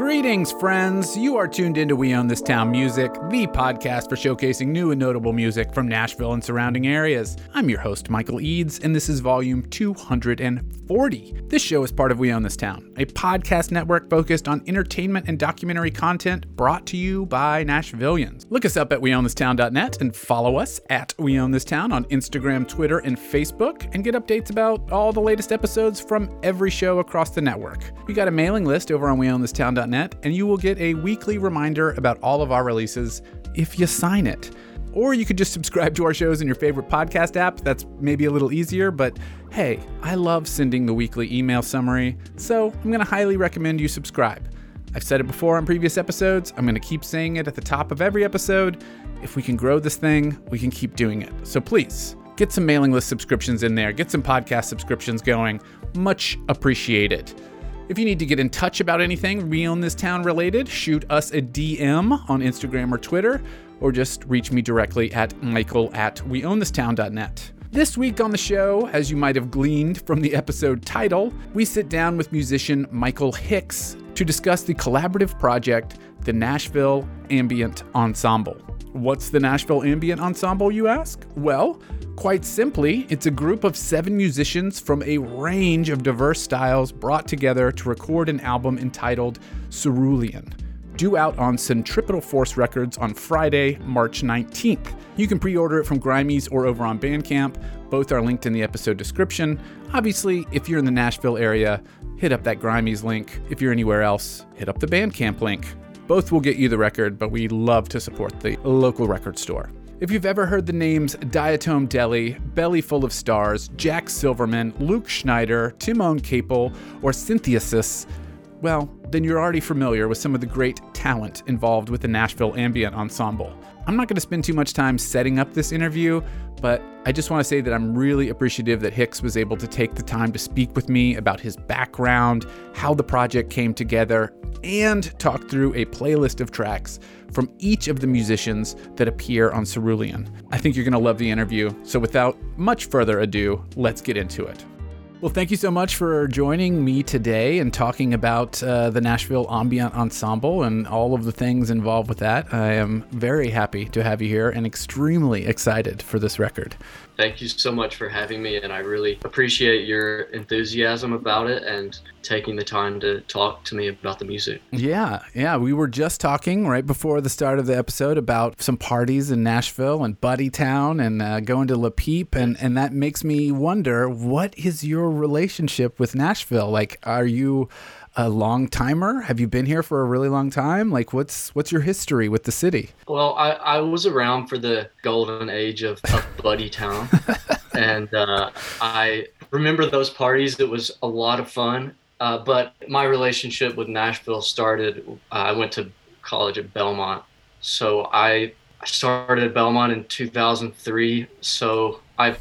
Greetings, friends. You are tuned into We Own This Town Music, the podcast for showcasing new and notable music from Nashville and surrounding areas. I'm your host, Michael Eads, and this is volume 240. This show is part of We Own This Town, a podcast network focused on entertainment and documentary content brought to you by Nashvillians. Look us up at weownthistown.net and follow us at We Own This Town on Instagram, Twitter, and Facebook, and get updates about all the latest episodes from every show across the network. We got a mailing list over on weownthistown.net and you will get a weekly reminder about all of our releases if you sign it. Or you could just subscribe to our shows in your favorite podcast app. That's maybe a little easier, but hey, I love sending the weekly email summary, so I'm going to highly recommend you subscribe. I've said it before on previous episodes, I'm going to keep saying it at the top of every episode. If we can grow this thing, we can keep doing it. So please, get some mailing list subscriptions in there, get some podcast subscriptions going. Much appreciated. If you need to get in touch about anything Own This Town related, shoot us a DM on Instagram or Twitter, or just reach me directly at michael at weownthistown.net. This week on the show, as you might have gleaned from the episode title, we sit down with musician Michael Hicks to discuss the collaborative project, the Nashville Ambient Ensemble. What's the Nashville Ambient Ensemble, you ask? Well, quite simply, it's a group of seven musicians from a range of diverse styles brought together to record an album entitled Cerulean, due out on Centripetal Force Records on Friday, March 19th. You can pre order it from Grimey's or over on Bandcamp. Both are linked in the episode description. Obviously, if you're in the Nashville area, hit up that Grimey's link. If you're anywhere else, hit up the Bandcamp link. Both will get you the record, but we love to support the local record store. If you've ever heard the names Diatom Deli, Belly Full of Stars, Jack Silverman, Luke Schneider, Timon Capel, or Synthesis, well, then you're already familiar with some of the great talent involved with the Nashville Ambient Ensemble. I'm not going to spend too much time setting up this interview, but I just want to say that I'm really appreciative that Hicks was able to take the time to speak with me about his background, how the project came together, and talk through a playlist of tracks from each of the musicians that appear on Cerulean. I think you're going to love the interview, so without much further ado, let's get into it. Well, thank you so much for joining me today and talking about uh, the Nashville Ambient Ensemble and all of the things involved with that. I am very happy to have you here and extremely excited for this record. Thank you so much for having me, and I really appreciate your enthusiasm about it and taking the time to talk to me about the music. Yeah, yeah. We were just talking right before the start of the episode about some parties in Nashville and Buddy Town and uh, going to La Peep, and, and that makes me wonder what is your relationship with Nashville? Like, are you a long timer? Have you been here for a really long time? Like, what's what's your history with the city? Well, I, I was around for the golden age of, of Buddy Town, and uh, I remember those parties. It was a lot of fun. Uh, but my relationship with Nashville started. Uh, I went to college at Belmont, so I started at Belmont in 2003. So I've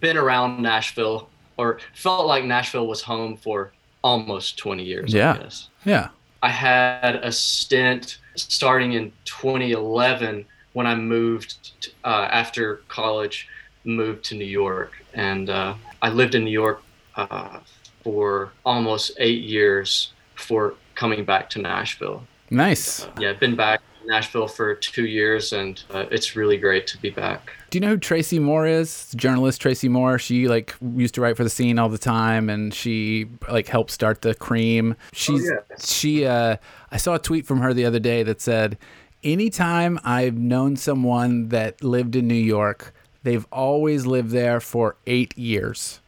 been around Nashville, or felt like Nashville was home for almost 20 years. Yeah. Yeah. I had a stint starting in 2011 when I moved uh, after college, moved to New York, and uh, I lived in New York uh, for almost eight years before coming back to Nashville. Nice. yeah, I've been back in Nashville for two years, and uh, it's really great to be back. Do you know who Tracy Moore is? Journalist Tracy Moore. She like used to write for the scene all the time, and she like helped start the Cream. She's oh, yeah. she. Uh, I saw a tweet from her the other day that said, "Anytime I've known someone that lived in New York, they've always lived there for eight years."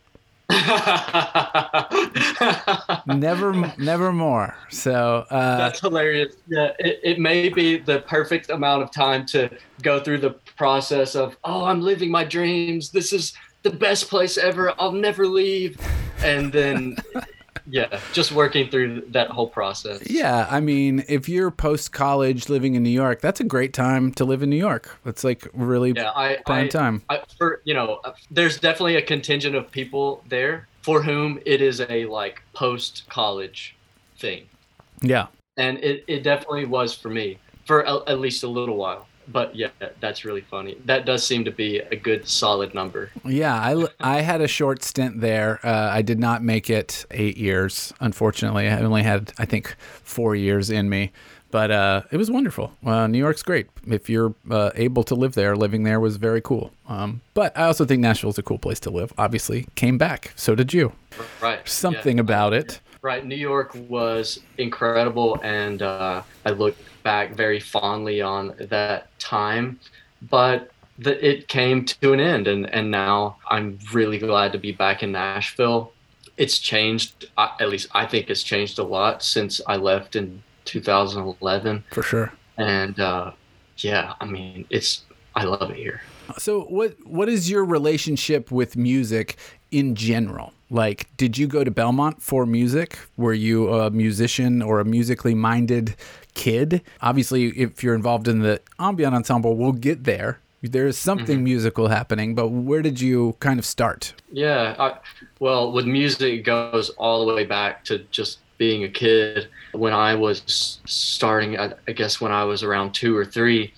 never, never more. So uh, that's hilarious. Yeah, it, it may be the perfect amount of time to go through the process of, oh, I'm living my dreams. This is the best place ever. I'll never leave. And then yeah, just working through that whole process. Yeah, I mean, if you're post college living in New York, that's a great time to live in New York. That's like really yeah, I, prime I, time. I, for you know, uh, there's definitely a contingent of people there for whom it is a like post college thing. Yeah, and it, it definitely was for me for a, at least a little while. But yeah, that's really funny. That does seem to be a good solid number. Yeah, I, I had a short stint there. Uh, I did not make it eight years, unfortunately. I only had, I think, four years in me. But uh, it was wonderful. Uh, New York's great. If you're uh, able to live there, living there was very cool. Um, but I also think Nashville's a cool place to live. Obviously, came back. So did you. Right. Something yeah. about it. Right. New York was incredible, and uh, I look back very fondly on that time. But the, it came to an end, and, and now I'm really glad to be back in Nashville. It's changed, at least I think it's changed a lot since I left in 2011. For sure. And uh, yeah, I mean, it's I love it here. So what what is your relationship with music in general? Like, did you go to Belmont for music? Were you a musician or a musically minded kid? Obviously, if you're involved in the ambient ensemble, we'll get there. There is something mm-hmm. musical happening, but where did you kind of start? Yeah, I, well, with music, it goes all the way back to just being a kid. When I was starting, I, I guess when I was around two or three,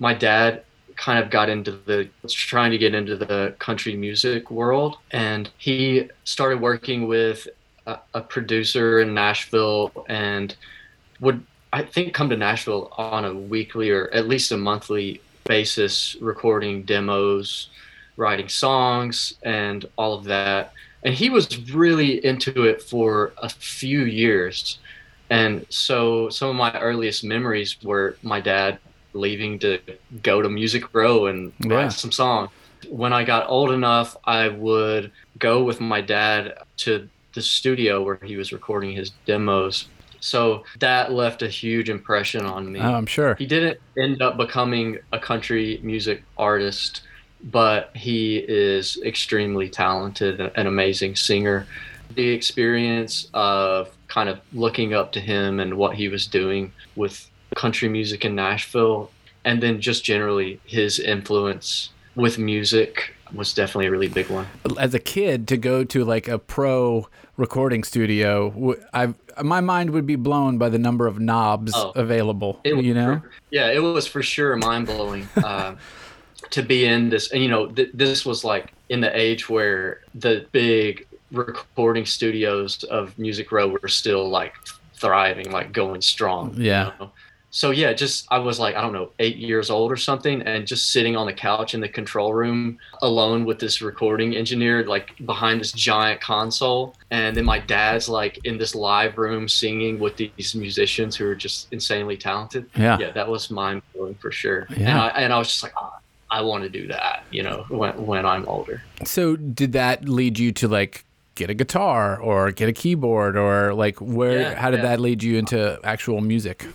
my dad kind of got into the trying to get into the country music world. And he started working with a, a, producer in Nashville and would I think come to Nashville on a weekly or at least a monthly basis recording demos writing songs and all of that. And he was really into it for a few years. And so some of my earliest memories were my dad leaving to go to Music Row and yeah. write some songs. When I got old enough, I would go with my dad to the studio where he was recording his demos. So that left a huge impression on me. Oh, I'm sure. He didn't end up becoming a country music artist, but he is extremely talented, and an amazing singer. The experience of kind of looking up to him and what he was doing with country music in Nashville, and then just generally his influence with music was definitely a really big one. As a kid, to go to like a pro recording studio, I my mind would be blown by the number of knobs oh, available. you know, for, yeah, it was for sure mind blowing uh, to be in this. And you know, th- this was like in the age where the big recording studios of Music Row were still like thriving, like going strong. Yeah. You know? So yeah, just I was like I don't know eight years old or something, and just sitting on the couch in the control room alone with this recording engineer, like behind this giant console, and then my dad's like in this live room singing with these musicians who are just insanely talented. Yeah, yeah, that was mind blowing for sure. Yeah, and I, and I was just like. Oh, I want to do that, you know, when when I'm older. So, did that lead you to like get a guitar or get a keyboard or like where? Yeah, how did yeah. that lead you into actual music?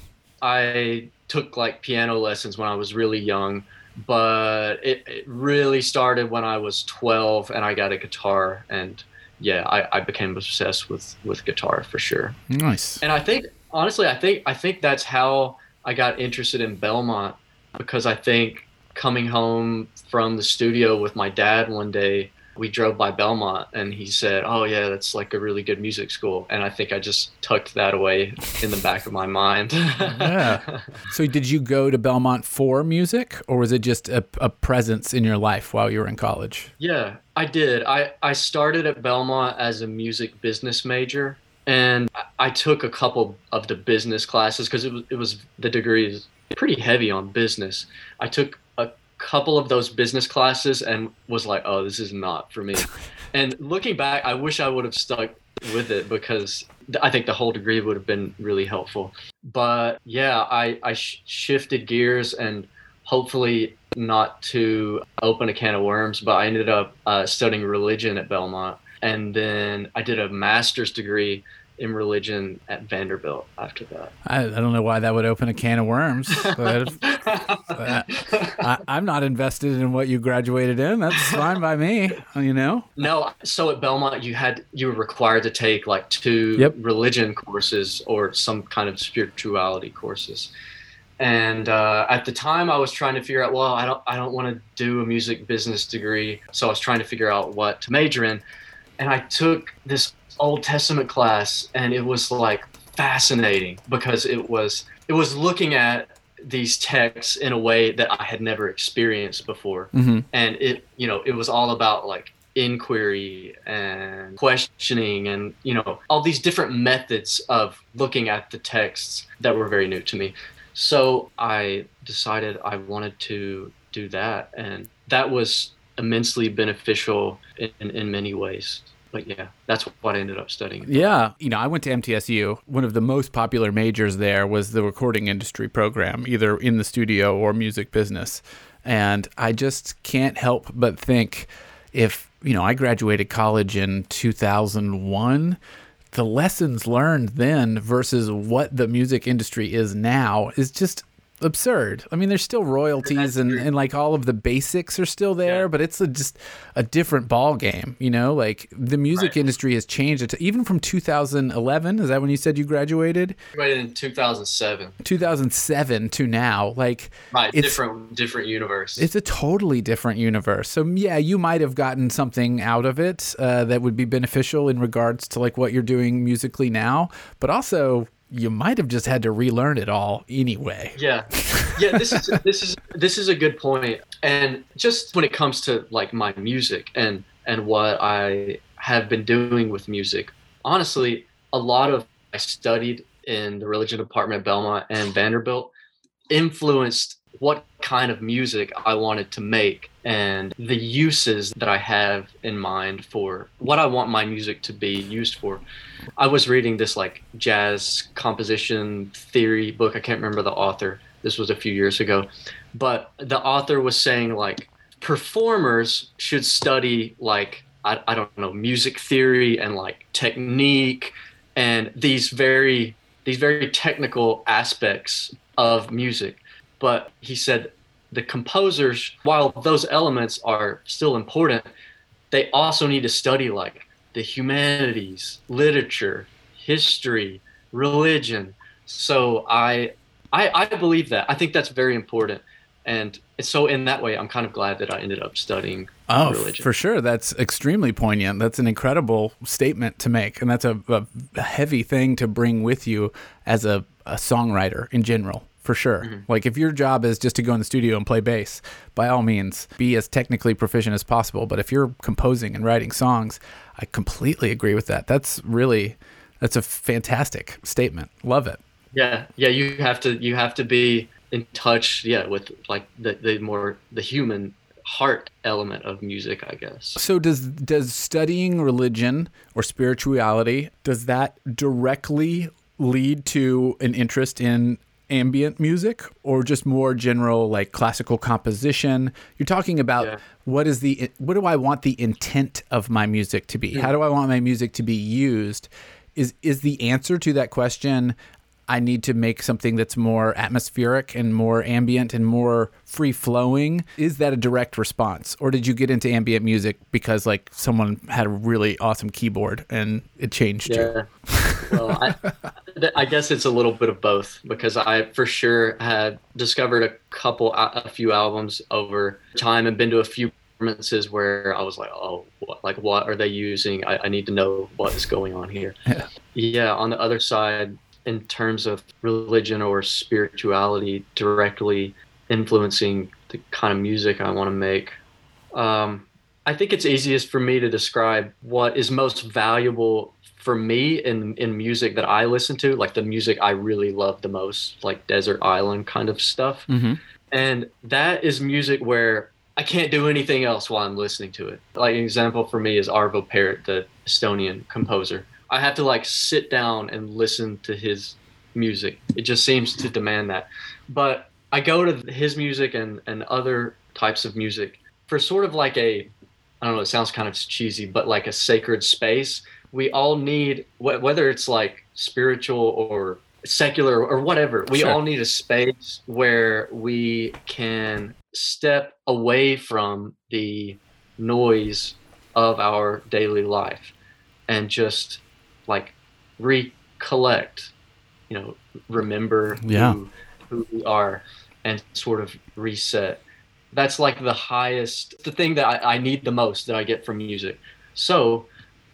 I took like piano lessons when I was really young, but it, it, really started when I was 12 and I got a guitar and yeah, I, I became obsessed with with guitar for sure. Nice. And I think honestly, I think I think that's how I got interested in Belmont because I think coming home from the studio with my dad one day we drove by Belmont and he said, "Oh yeah, that's like a really good music school." And I think I just tucked that away in the back of my mind. yeah. So did you go to Belmont for music or was it just a, a presence in your life while you were in college? Yeah, I did. I I started at Belmont as a music business major and I took a couple of the business classes because it was it was the degree is pretty heavy on business. I took couple of those business classes and was like, oh, this is not for me. and looking back, I wish I would have stuck with it because I think the whole degree would have been really helpful. But yeah, I, I sh- shifted gears and hopefully not to open a can of worms, but I ended up uh, studying religion at Belmont. And then I did a master's degree in religion at Vanderbilt after that. I, I don't know why that would open a can of worms, but, I, am not invested in what you graduated in. That's fine by me, you know. No, so at Belmont you had you were required to take like two yep. religion courses or some kind of spirituality courses. And uh, at the time, I was trying to figure out. Well, I don't, I don't want to do a music business degree, so I was trying to figure out what to major in. And I took this Old Testament class, and it was like fascinating because it was it was looking at these texts in a way that I had never experienced before. Mm-hmm. And it, you know, it was all about like inquiry and questioning and, you know, all these different methods of looking at the texts that were very new to me. So I decided I wanted to do that. And that was immensely beneficial in, in many ways but yeah, that's what I ended up studying. Yeah. You know, I went to MTSU. One of the most popular majors there was the recording industry program, either in the studio or music business. And I just can't help but think if, you know, I graduated college in 2001, the lessons learned then versus what the music industry is now is just absurd. I mean, there's still royalties and, and like all of the basics are still there, yeah. but it's a, just a different ball game. You know, like the music right. industry has changed. Even from 2011. Is that when you said you graduated? Graduated in 2007. 2007 to now, like right, different different universe. It's a totally different universe. So yeah, you might have gotten something out of it uh, that would be beneficial in regards to like what you're doing musically now, but also you might have just had to relearn it all anyway. Yeah, yeah. This is this is this is a good point. And just when it comes to like my music and and what I have been doing with music, honestly, a lot of I studied in the religion department at Belmont and Vanderbilt influenced what kind of music I wanted to make and the uses that I have in mind for what I want my music to be used for. I was reading this like jazz composition theory book. I can't remember the author. This was a few years ago. But the author was saying like performers should study like I, I don't know music theory and like technique and these very these very technical aspects of music but he said the composers, while those elements are still important, they also need to study like the humanities, literature, history, religion. So I, I, I believe that. I think that's very important. And so in that way, I'm kind of glad that I ended up studying oh, religion. For sure. That's extremely poignant. That's an incredible statement to make. And that's a, a heavy thing to bring with you as a, a songwriter in general for sure. Mm-hmm. Like if your job is just to go in the studio and play bass, by all means, be as technically proficient as possible. But if you're composing and writing songs, I completely agree with that. That's really that's a fantastic statement. Love it. Yeah, yeah. You have to you have to be in touch, yeah, with like the the more the human heart element of music, I guess. So does does studying religion or spirituality does that directly lead to an interest in ambient music or just more general like classical composition you're talking about yeah. what is the what do i want the intent of my music to be yeah. how do i want my music to be used is is the answer to that question I need to make something that's more atmospheric and more ambient and more free flowing. Is that a direct response? Or did you get into ambient music because like someone had a really awesome keyboard and it changed yeah. you? well, I, I guess it's a little bit of both because I for sure had discovered a couple, a few albums over time and been to a few performances where I was like, oh, what, like what are they using? I, I need to know what is going on here. Yeah. yeah. On the other side, in terms of religion or spirituality directly influencing the kind of music I want to make. Um, I think it's easiest for me to describe what is most valuable for me in in music that I listen to, like the music I really love the most, like desert island kind of stuff. Mm-hmm. And that is music where I can't do anything else while I'm listening to it. Like an example for me is Arvo Pärt, the Estonian composer. I have to like sit down and listen to his music. It just seems to demand that. But I go to his music and, and other types of music for sort of like a, I don't know, it sounds kind of cheesy, but like a sacred space. We all need, wh- whether it's like spiritual or secular or whatever, we sure. all need a space where we can step away from the noise of our daily life and just like recollect, you know, remember yeah. who, who we are and sort of reset. That's like the highest, the thing that I, I need the most that I get from music. So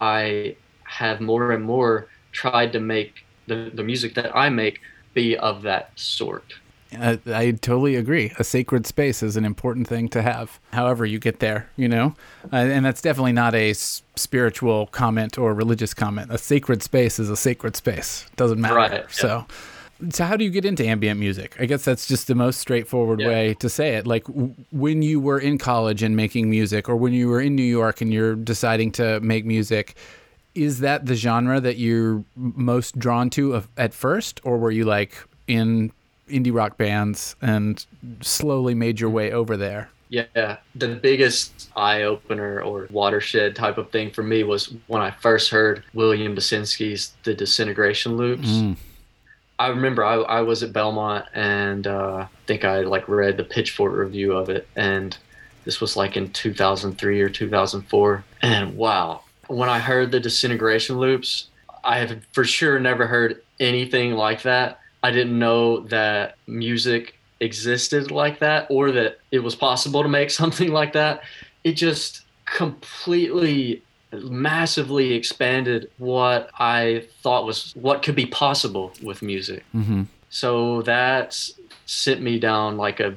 I have more and more tried to make the, the music that I make be of that sort. I, I, totally agree. A sacred space is an important thing to have. However, you get there, you know, uh, and that's definitely not a s- spiritual comment or religious comment. A sacred space is a sacred space. It doesn't matter. Right, so, so how do you get into ambient music? I guess that's just the most straightforward yeah. way to say it. Like w- when you were in college and making music, or when you were in New York and you're deciding to make music. Is that the genre that you're most drawn to at first, or were you like in indie rock bands and slowly made your way over there? Yeah, the biggest eye opener or watershed type of thing for me was when I first heard William Basinski's The Disintegration Loops. Mm. I remember I, I was at Belmont and uh, I think I like read the Pitchfork review of it, and this was like in 2003 or 2004. And wow, when I heard the Disintegration Loops, I have for sure never heard anything like that. I didn't know that music existed like that or that it was possible to make something like that. It just completely massively expanded what I thought was what could be possible with music. Mm-hmm. So that sent me down like a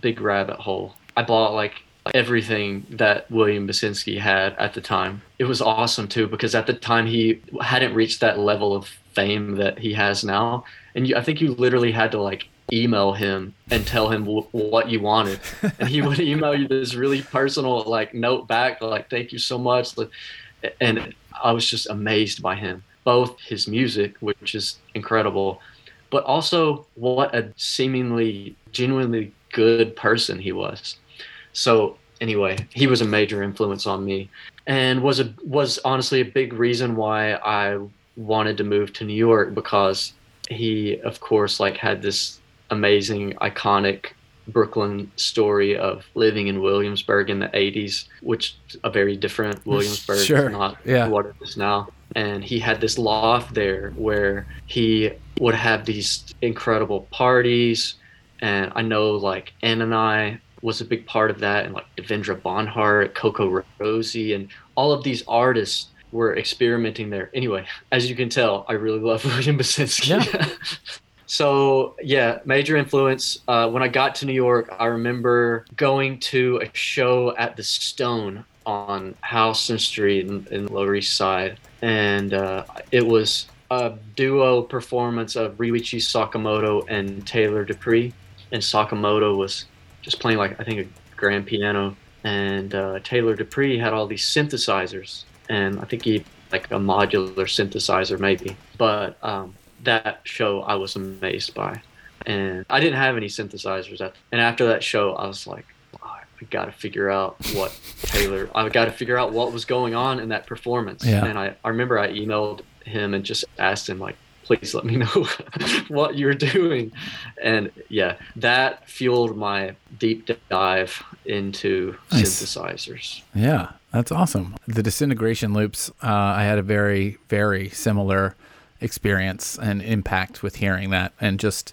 big rabbit hole. I bought like everything that William Basinski had at the time. It was awesome too because at the time he hadn't reached that level of fame that he has now and you, I think you literally had to like email him and tell him w- what you wanted, and he would email you this really personal like note back, like "Thank you so much," and I was just amazed by him, both his music, which is incredible, but also what a seemingly genuinely good person he was. So anyway, he was a major influence on me and was a was honestly a big reason why I wanted to move to New York because he of course like had this amazing iconic Brooklyn story of living in Williamsburg in the 80s, which a very different Williamsburg, sure. not yeah. what it is now. And he had this loft there where he would have these incredible parties. And I know like Anohni was a big part of that, and like Devendra Banhart, Coco Rosie, and all of these artists were experimenting there. Anyway, as you can tell, I really love William Basinski. Yeah. so yeah, major influence. Uh, when I got to New York, I remember going to a show at the Stone on Houston Street in, in Lower East Side, and uh, it was a duo performance of Ryuichi Sakamoto and Taylor Deupree, and Sakamoto was just playing like I think a grand piano, and uh, Taylor Deupree had all these synthesizers and I think he like a modular synthesizer maybe. But um, that show I was amazed by, and I didn't have any synthesizers. At, and after that show, I was like, oh, I got to figure out what Taylor. I got to figure out what was going on in that performance. Yeah. And I, I remember I emailed him and just asked him like, please let me know what you're doing. And yeah, that fueled my deep dive into nice. synthesizers. Yeah. That's awesome. The disintegration loops, uh, I had a very, very similar experience and impact with hearing that. And just,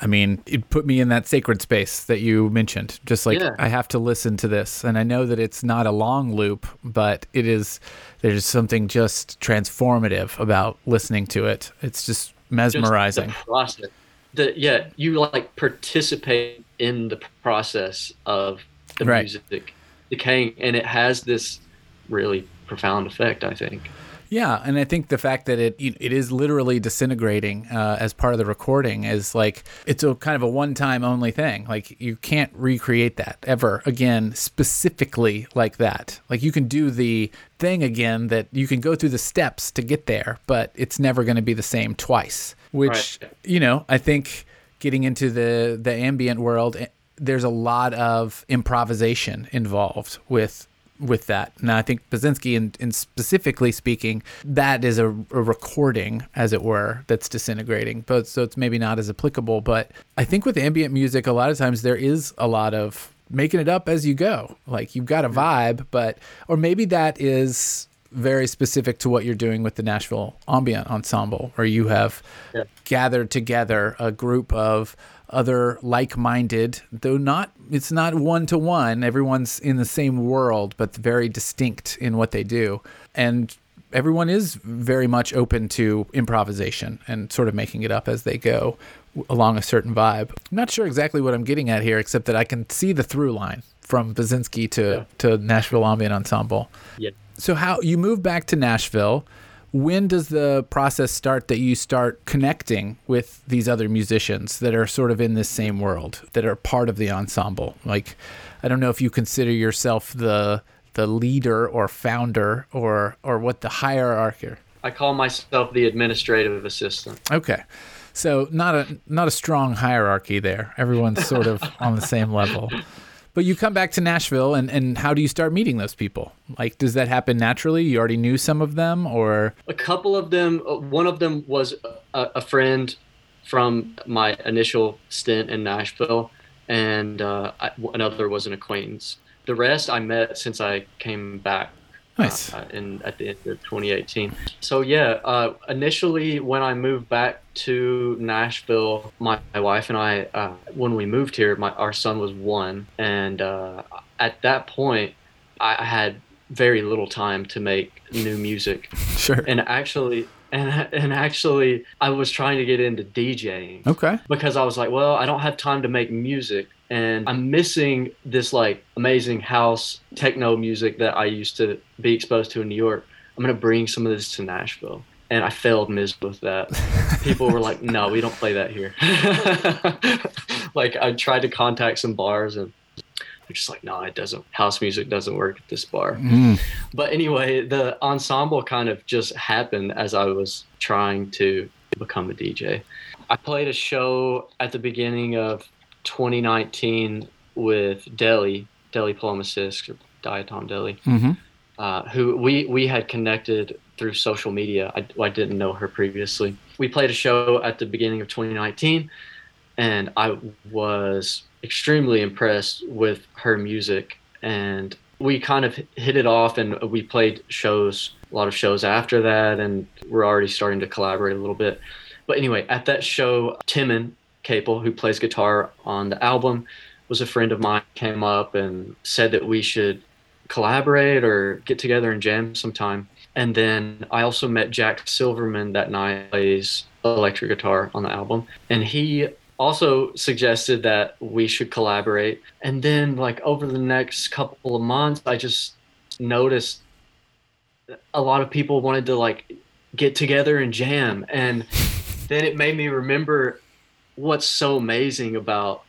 I mean, it put me in that sacred space that you mentioned. Just like, yeah. I have to listen to this. And I know that it's not a long loop, but it is, there's something just transformative about listening to it. It's just mesmerizing. Just the process. The, yeah, you like participate in the process of the right. music decaying, and it has this really profound effect. I think. Yeah, and I think the fact that it it is literally disintegrating uh, as part of the recording is like it's a kind of a one time only thing. Like you can't recreate that ever again, specifically like that. Like you can do the thing again that you can go through the steps to get there, but it's never going to be the same twice. Which right. you know, I think getting into the the ambient world there's a lot of improvisation involved with with that. Now, I think Basinski, in, in specifically speaking, that is a, a, recording, as it were, that's disintegrating. But so it's maybe not as applicable. But I think with ambient music, a lot of times there is a lot of making it up as you go. Like you've got a vibe, but or maybe that is very specific to what you're doing with the Nashville Ambient Ensemble, where you have yeah. gathered together a group of other like-minded though not it's not one to one everyone's in the same world but very distinct in what they do and everyone is very much open to improvisation and sort of making it up as they go along a certain vibe. I'm not sure exactly what I'm getting at here, except that I can see the through line from Basinski to, yeah. to Nashville Ambient Ensemble. Yeah. So how you move back to Nashville? When does the process start that you start connecting with these other musicians that are sort of in this same world that are part of the ensemble? Like, I don't know if you consider yourself the the leader or founder or or what the hierarchy. I call myself the administrative assistant. Okay. So not a not a strong hierarchy there. Everyone's sort of on the same level. But you come back to Nashville, and, and how do you start meeting those people? Like, does that happen naturally? You already knew some of them, or a couple of them. Uh, one of them was a, a friend from my initial stint in Nashville, and uh, I, another was an acquaintance. The rest I met since I came back Nice. Uh, in at the end of 2018. So yeah, uh, initially when I moved back to Nashville, my, my wife and I, uh, when we moved here, my our son was one, and uh, at that point, I had very little time to make new music. Sure. And actually, and and actually I was trying to get into DJing. Okay. Because I was like, well, I don't have time to make music and I'm missing this like amazing house techno music that I used to be exposed to in New York. I'm gonna bring some of this to Nashville. And I failed miserably with that. People were like, "No, we don't play that here." like I tried to contact some bars, and they're just like, "No, it doesn't. House music doesn't work at this bar." Mm. But anyway, the ensemble kind of just happened as I was trying to become a DJ. I played a show at the beginning of 2019 with Deli, Deli Palomasis, or Diatom Deli, mm-hmm. uh, who we, we had connected through social media. I, I didn't know her previously. We played a show at the beginning of 2019, and I was extremely impressed with her music. And we kind of hit it off, and we played shows, a lot of shows after that, and we're already starting to collaborate a little bit. But anyway, at that show, Timon Capel, who plays guitar on the album, was a friend of mine, came up and said that we should collaborate or get together and jam sometime. And then I also met Jack Silverman that night, plays electric guitar on the album. And he also suggested that we should collaborate. And then, like, over the next couple of months, I just noticed a lot of people wanted to, like, get together and jam. And then it made me remember what's so amazing about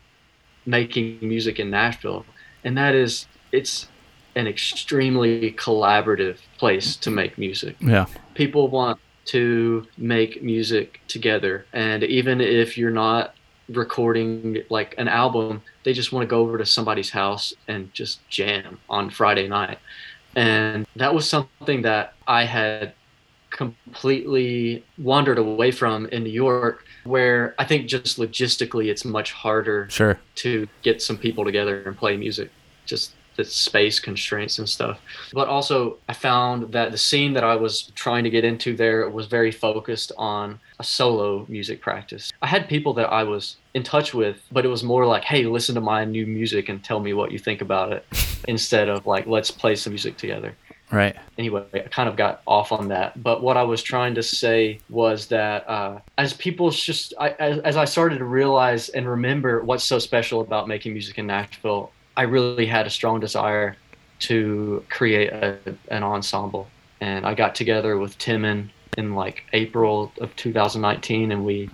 making music in Nashville, and that is it's an extremely collaborative place to make music. Yeah. People want to make music together, and even if you're not recording like an album, they just want to go over to somebody's house and just jam on Friday night. And that was something that I had completely wandered away from in New York, where I think just logistically it's much harder sure. to get some people together and play music. Just the space constraints and stuff. But also, I found that the scene that I was trying to get into there was very focused on a solo music practice. I had people that I was in touch with, but it was more like, hey, listen to my new music and tell me what you think about it, instead of like, let's play some music together. Right. Anyway, I kind of got off on that. But what I was trying to say was that uh, as people just, I, as, as I started to realize and remember what's so special about making music in Nashville, I really had a strong desire to create a, an ensemble. And I got together with Timon in like April of 2019 and we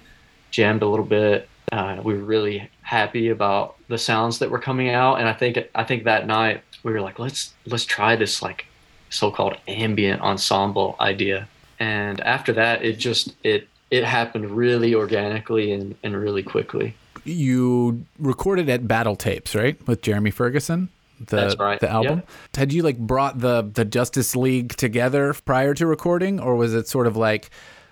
jammed a little bit. Uh, we were really happy about the sounds that were coming out. And I think, I think that night we were like, let's, let's try this like so-called ambient ensemble idea. And after that, it just it it happened really organically and, and really quickly. You recorded at Battle Tapes, right, with Jeremy Ferguson? The, That's right. The album. Yep. Had you like brought the the Justice League together prior to recording, or was it sort of like,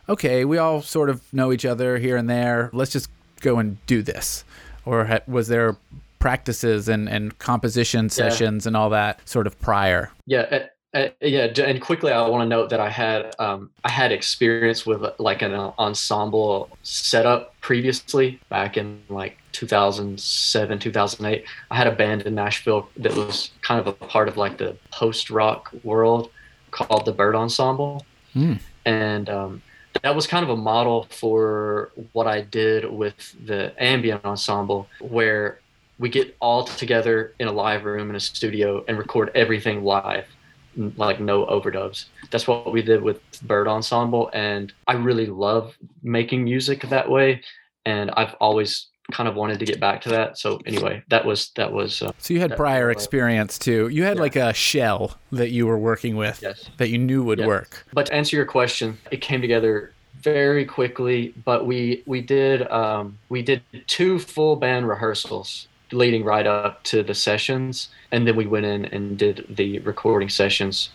okay, we all sort of know each other here and there. Let's just go and do this, or was there practices and and composition sessions yeah. and all that sort of prior? Yeah, uh, yeah, and quickly, I want to note that I had um, I had experience with like an ensemble setup previously back in like 2007, 2008. I had a band in Nashville that was kind of a part of like the post rock world called the Bird Ensemble, mm. and um, that was kind of a model for what I did with the ambient ensemble, where we get all together in a live room in a studio and record everything live like no overdubs. That's what we did with Bird Ensemble, and I really love making music that way. And I've always kind of wanted to get back to that. So anyway, that was that was. Uh, so you had prior experience too. You had yeah. like a shell that you were working with yes. that you knew would yes. work. But to answer your question, it came together very quickly. But we we did um, we did two full band rehearsals leading right up to the sessions, and then we went in and did the recording sessions,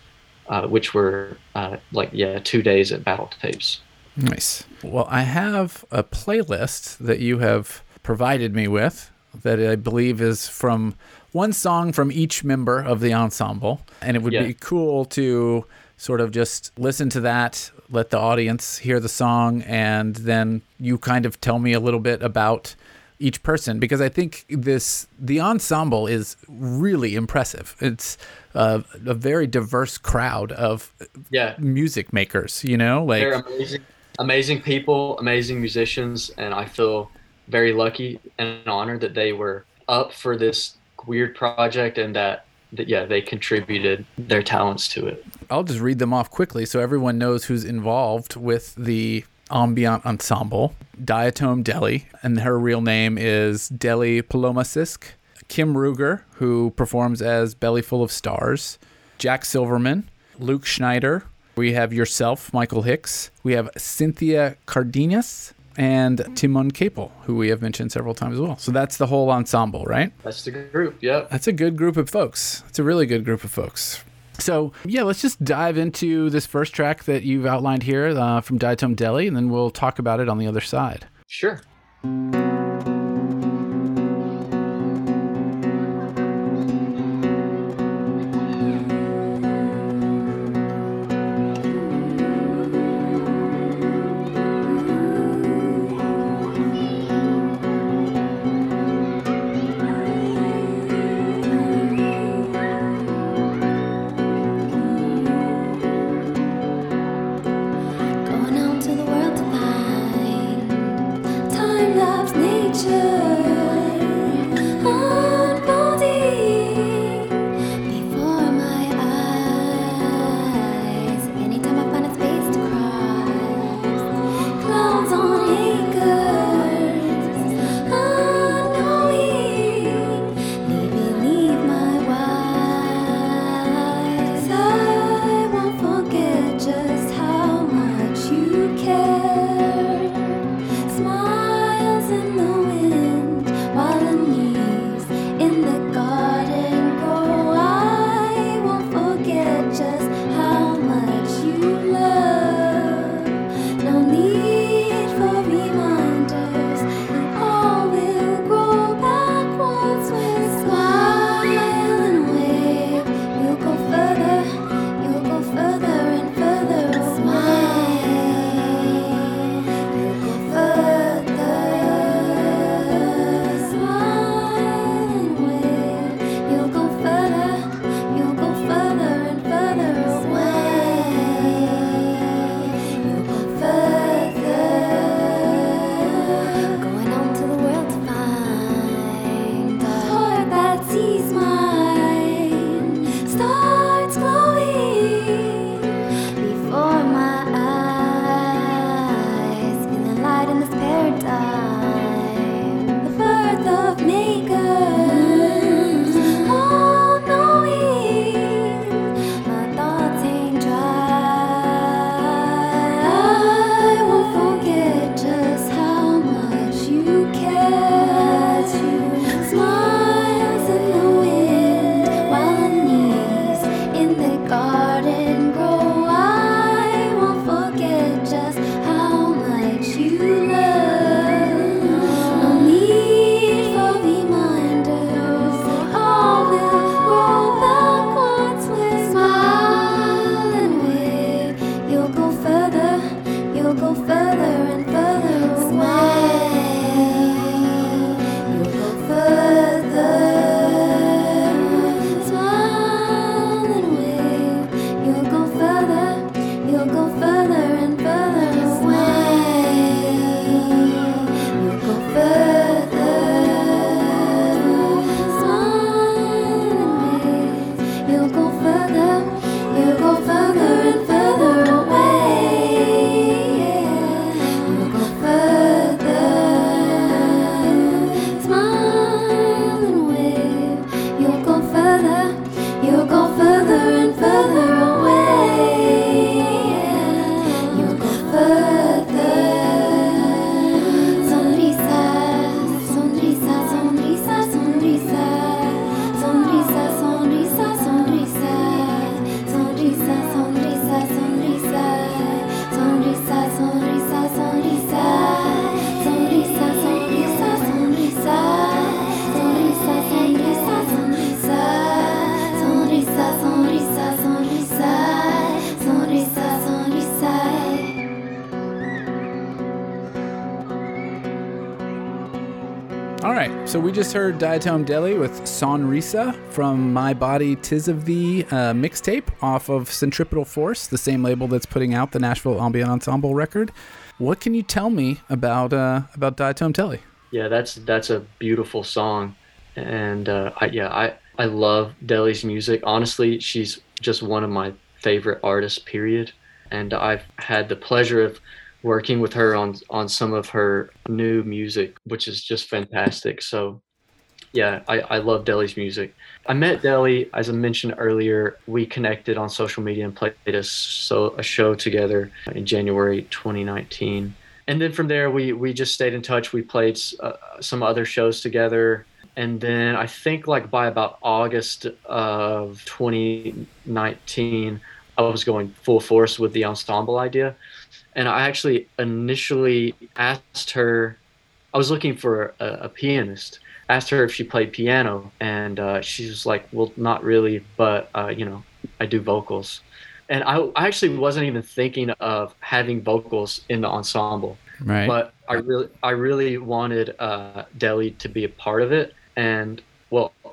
uh, which were uh, like yeah two days at Battle Tapes. Nice. Well, I have a playlist that you have provided me with that I believe is from one song from each member of the ensemble. And it would yeah. be cool to sort of just listen to that, let the audience hear the song, and then you kind of tell me a little bit about each person because I think this the ensemble is really impressive. It's a, a very diverse crowd of yeah music makers. You know, like they're amazing, amazing people, amazing musicians, and I feel very lucky and honored that they were up for this weird project and that, that yeah they contributed their talents to it i'll just read them off quickly so everyone knows who's involved with the ambient ensemble Diatom deli and her real name is deli palomasisk kim ruger who performs as belly full of stars jack silverman luke schneider we have yourself michael hicks we have cynthia cardenas and Timon Capel, who we have mentioned several times as well. So that's the whole ensemble, right? That's the group, yep. That's a good group of folks. It's a really good group of folks. So, yeah, let's just dive into this first track that you've outlined here uh, from Diatom Deli, and then we'll talk about it on the other side. Sure. So we just heard Diatom Deli with Sonrisa from My Body Tis of Thee uh, mixtape off of Centripetal Force, the same label that's putting out the Nashville Ambient Ensemble record. What can you tell me about uh, about Diatom Deli? Yeah, that's that's a beautiful song, and uh, I, yeah, I I love Deli's music. Honestly, she's just one of my favorite artists. Period. And I've had the pleasure of working with her on on some of her new music, which is just fantastic. So yeah, I, I love Deli's music. I met Deli, as I mentioned earlier. We connected on social media and played a, so, a show together in January 2019. And then from there, we, we just stayed in touch. We played uh, some other shows together. And then I think like by about August of 2019, I was going full force with the ensemble idea and I actually initially asked her. I was looking for a, a pianist. Asked her if she played piano, and uh, she was like, "Well, not really, but uh, you know, I do vocals." And I, I actually wasn't even thinking of having vocals in the ensemble. Right. But I really, I really wanted uh, Deli to be a part of it, and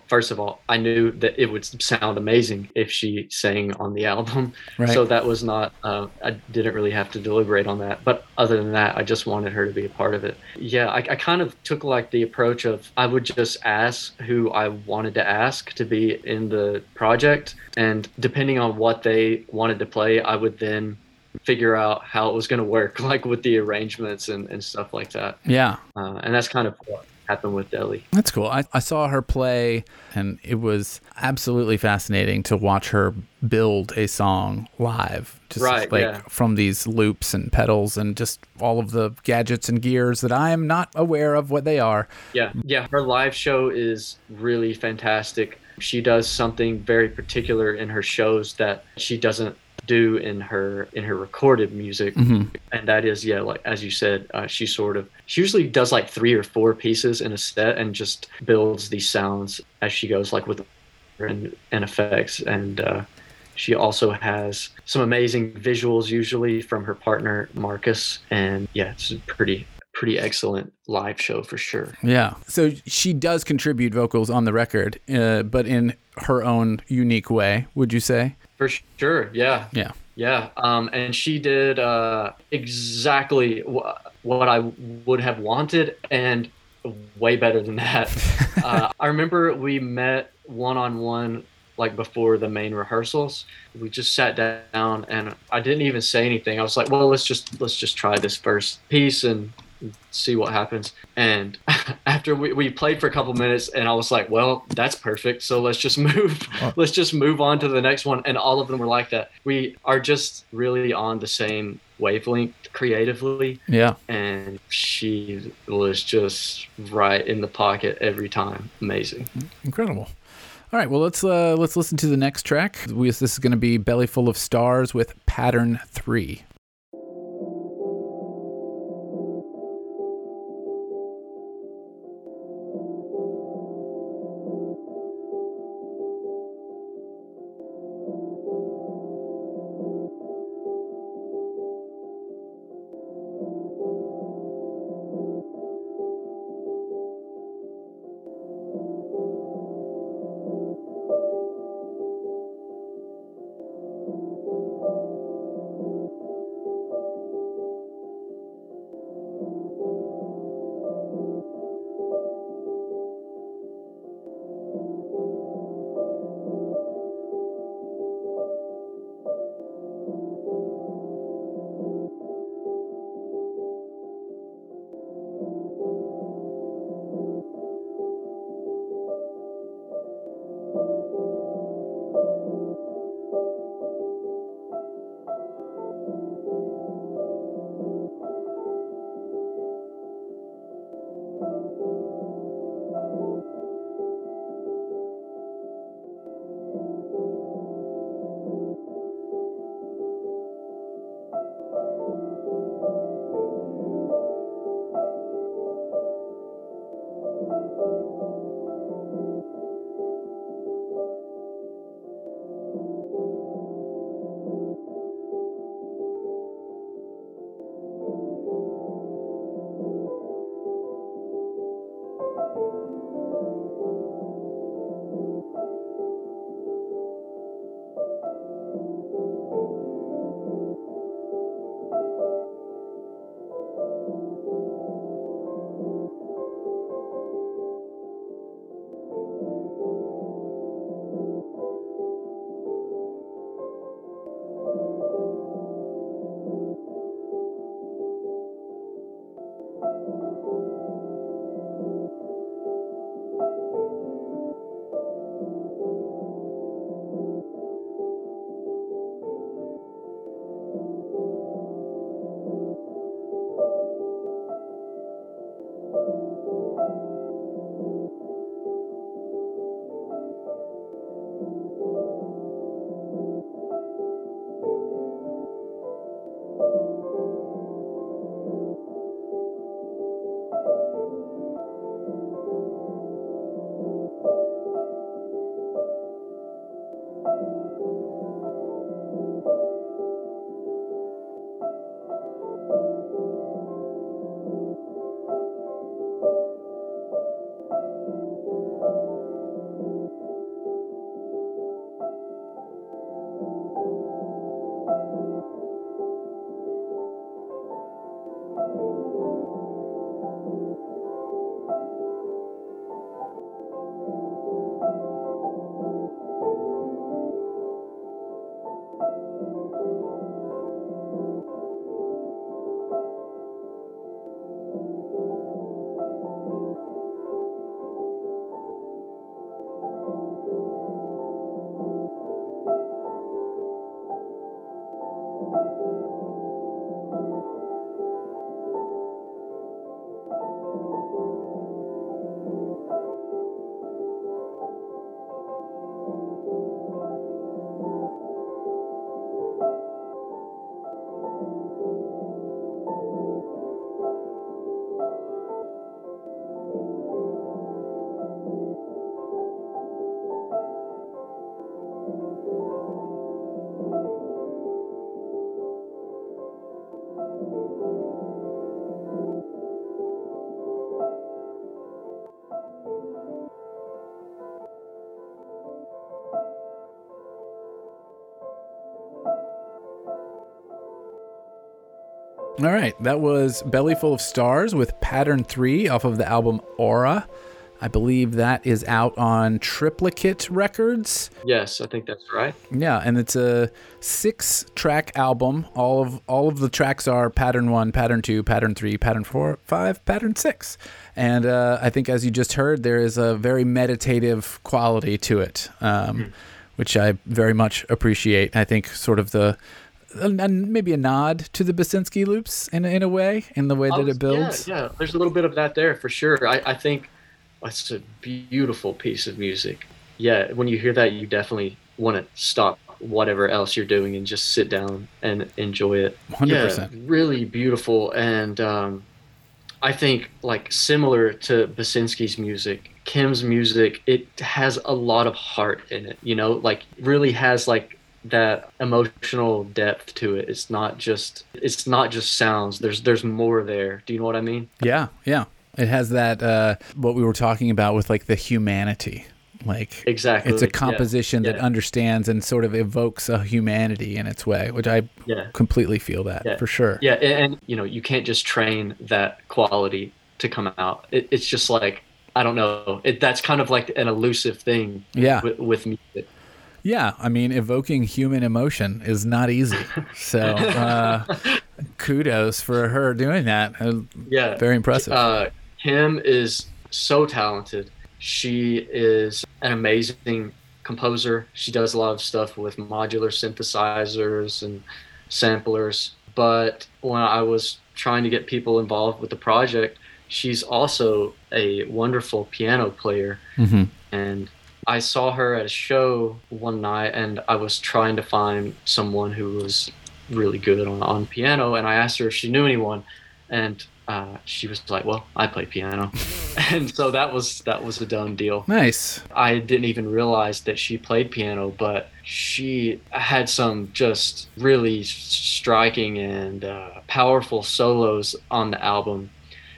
first of all, I knew that it would sound amazing if she sang on the album. Right. So that was not, uh, I didn't really have to deliberate on that. But other than that, I just wanted her to be a part of it. Yeah, I, I kind of took like the approach of I would just ask who I wanted to ask to be in the project. And depending on what they wanted to play, I would then figure out how it was going to work, like with the arrangements and, and stuff like that. Yeah. Uh, and that's kind of happen with Deli. That's cool. I, I saw her play, and it was absolutely fascinating to watch her build a song live. Just right, like yeah. from these loops and pedals and just all of the gadgets and gears that I am not aware of what they are. Yeah, yeah. Her live show is really fantastic. She does something very particular in her shows that she doesn't do in her in her recorded music mm-hmm. and that is yeah like as you said uh, she sort of she usually does like three or four pieces in a set and just builds these sounds as she goes like with and, and effects and uh, she also has some amazing visuals usually from her partner marcus and yeah it's a pretty pretty excellent live show for sure. Yeah. So she does contribute vocals on the record, uh, but in her own unique way, would you say? For sure. Yeah. Yeah. Yeah. Um, and she did uh, exactly wh- what I would have wanted and way better than that. uh, I remember we met one on one like before the main rehearsals we just sat down and i didn't even say anything i was like well let's just let's just try this first piece and see what happens. And after we, we played for a couple minutes and I was like, well, that's perfect. So let's just move, oh. let's just move on to the next one. And all of them were like that. We are just really on the same wavelength creatively. Yeah. And she was just right in the pocket every time. Amazing. Incredible. All right, well let's uh, let's listen to the next track. We, this is going to be "Belly Full of Stars" with Pattern Three. All right, that was Belly Full of Stars with Pattern 3 off of the album Aura. I believe that is out on Triplicate Records. Yes, I think that's right. Yeah, and it's a six-track album. All of all of the tracks are Pattern 1, Pattern 2, Pattern 3, Pattern 4, 5, Pattern 6. And uh, I think as you just heard there is a very meditative quality to it. Um, mm-hmm. Which I very much appreciate. I think sort of the and maybe a nod to the Basinski loops in in a way, in the way that it builds. Yeah, yeah. There's a little bit of that there for sure. I, I think it's a beautiful piece of music. Yeah, when you hear that, you definitely want to stop whatever else you're doing and just sit down and enjoy it. 100%. Yeah, really beautiful. And um, I think, like, similar to Basinski's music, Kim's music, it has a lot of heart in it, you know, like, really has, like, that emotional depth to it. It's not just it's not just sounds. There's there's more there. Do you know what I mean? Yeah, yeah. It has that uh, what we were talking about with like the humanity. Like exactly, it's a composition yeah. that yeah. understands and sort of evokes a humanity in its way, which I yeah. completely feel that for sure. Yeah, and, and, you know you can't just train that quality to come out. It, it's just like I don't know. It, that's kind of like an elusive thing. Yeah. with, with music. Yeah, I mean, evoking human emotion is not easy. So, uh, kudos for her doing that. Uh, yeah, very impressive. Uh, Kim is so talented. She is an amazing composer. She does a lot of stuff with modular synthesizers and samplers. But when I was trying to get people involved with the project, she's also a wonderful piano player. Mm-hmm. And I saw her at a show one night and I was trying to find someone who was really good on, on piano. And I asked her if she knew anyone. And uh, she was like, "Well, I play piano," and so that was that was a done deal. Nice. I didn't even realize that she played piano, but she had some just really striking and uh, powerful solos on the album.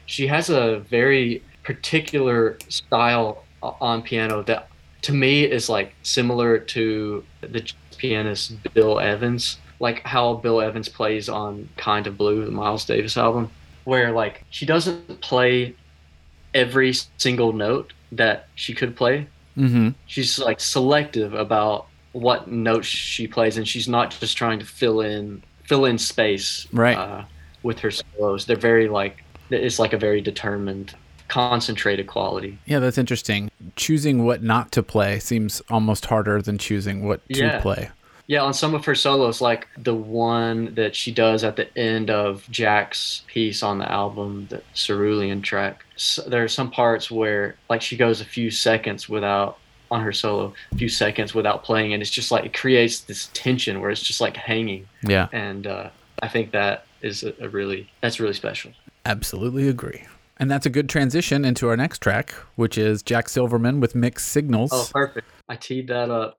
She has a very particular style on piano that, to me, is like similar to the pianist Bill Evans, like how Bill Evans plays on "Kind of Blue," the Miles Davis album where like she doesn't play every single note that she could play. Mm-hmm. She's like selective about what notes she plays, and she's not just trying to fill in fill in space right uh, with her solos. They're very like it's like a very determined, concentrated quality. Yeah, that's interesting. Choosing what not to play seems almost harder than choosing what to yeah. play. Yeah, on some of her solos, like the one that she does at the end of Jack's piece on the album, the Cerulean track, so there are some parts where like she goes a few seconds without on her solo, a few seconds without playing, and it's just like it creates this tension where it's just like hanging. Yeah, and uh, I think that is a, a really that's really special. Absolutely agree. And that's a good transition into our next track, which is Jack Silverman with Mixed Signals. Oh, perfect. I teed that up.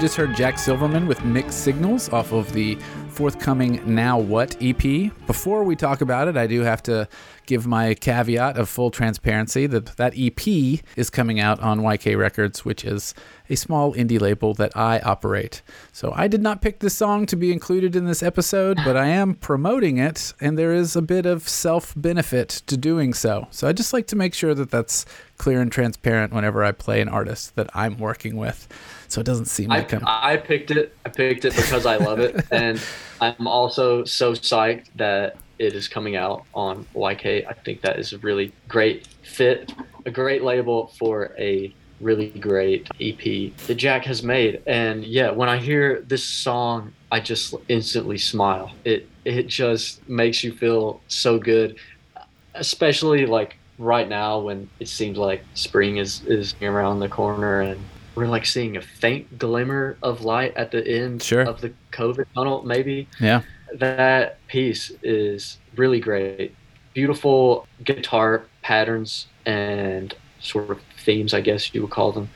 Just heard Jack Silverman with Mixed Signals off of the forthcoming Now What EP. Before we talk about it, I do have to give my caveat of full transparency that that EP is coming out on YK Records, which is a small indie label that I operate. So I did not pick this song to be included in this episode, but I am promoting it, and there is a bit of self benefit to doing so. So I just like to make sure that that's clear and transparent whenever I play an artist that I'm working with. So it doesn't seem like I. I picked it. I picked it because I love it, and I'm also so psyched that it is coming out on YK. I think that is a really great fit, a great label for a really great EP that Jack has made. And yeah, when I hear this song, I just instantly smile. It it just makes you feel so good, especially like right now when it seems like spring is is around the corner and we're like seeing a faint glimmer of light at the end Sure. of the COVID tunnel, maybe Yeah. that piece is really great. Beautiful guitar patterns and sort of themes, I guess you would call them.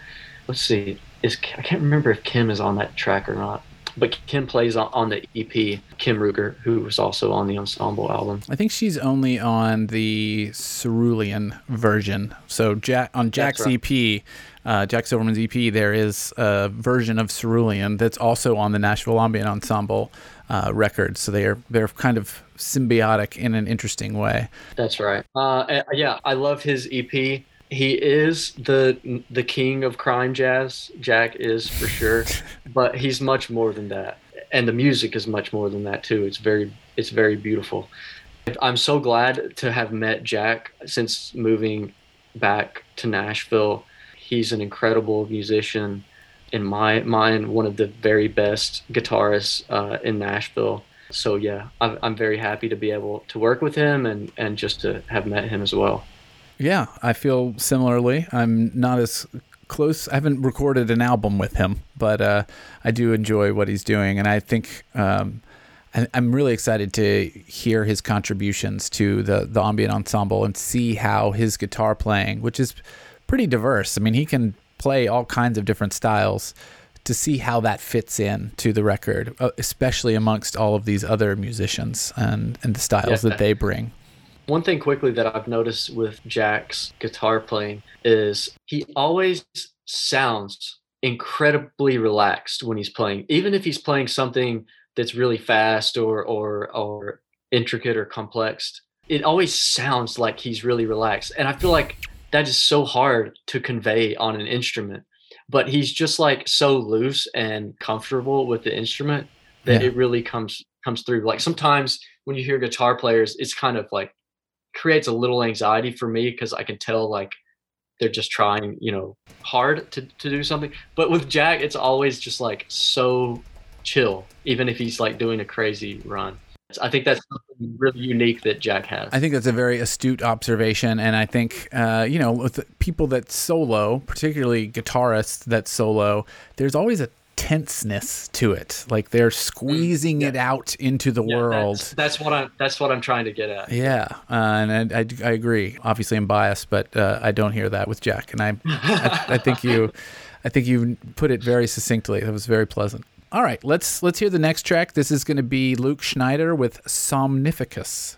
Let's see, is I can't remember if Kim is on that track or not, but Kim plays on, the EP. Kim Ruger, who was also on the ensemble album. I think she's only on the cerulean version. So Jack on Jack's right. EP, uh, Jack Silverman's EP, there is a version of cerulean that's also on the Nashville Ambient Ensemble uh, record. So they are they're kind of symbiotic in an interesting way. That's right. Uh, yeah, I love his EP. He is the the king of crime jazz. Jack is for sure, but he's much more than that, and the music is much more than that too. It's very it's very beautiful. I'm so glad to have met Jack since moving back to Nashville. He's an incredible musician. In my mind, one of the very best guitarists uh, in Nashville. So yeah, I'm, I'm very happy to be able to work with him and, and just to have met him as well. Yeah, I feel similarly. I'm not as close. I haven't recorded an album with him, but uh, I do enjoy what he's doing, and I think um, I, I'm really excited to hear his contributions to the the ambient ensemble and see how his guitar playing, which is pretty diverse. I mean, he can play all kinds of different styles. To see how that fits in to the record, uh, especially amongst all of these other musicians and, and the styles Yeah. that they bring. One thing quickly that I've noticed with Jack's guitar playing is he always sounds incredibly relaxed when he's playing. Even if he's playing something that's really fast or or or intricate or complex, it always sounds like he's really relaxed. And I feel like that is so hard to convey on an instrument. But he's just like so loose and comfortable with the instrument that Yeah. it really comes comes through. Like sometimes when you hear guitar players, it's kind of like creates a little anxiety for me because I can tell like they're just trying, you know, hard to, to do something. But with Jack, it's always just like so chill, even if he's like doing a crazy run. I think that's something really unique that Jack has. I think that's a very astute observation, and I think uh, you know with people that solo, particularly guitarists that solo, there's always a tenseness to it, like they're squeezing it out into the Mm, Yeah, world. That's, that's what I'm. That's what I'm trying to get at. Yeah, uh, and I, I, I agree. Obviously, I'm biased, but uh, I don't hear that with Jack, and I, I, I think you, I think you put it very succinctly. That was very pleasant. All right, let's let's hear the next track. This is going to be Luke Schneider with Somnificus.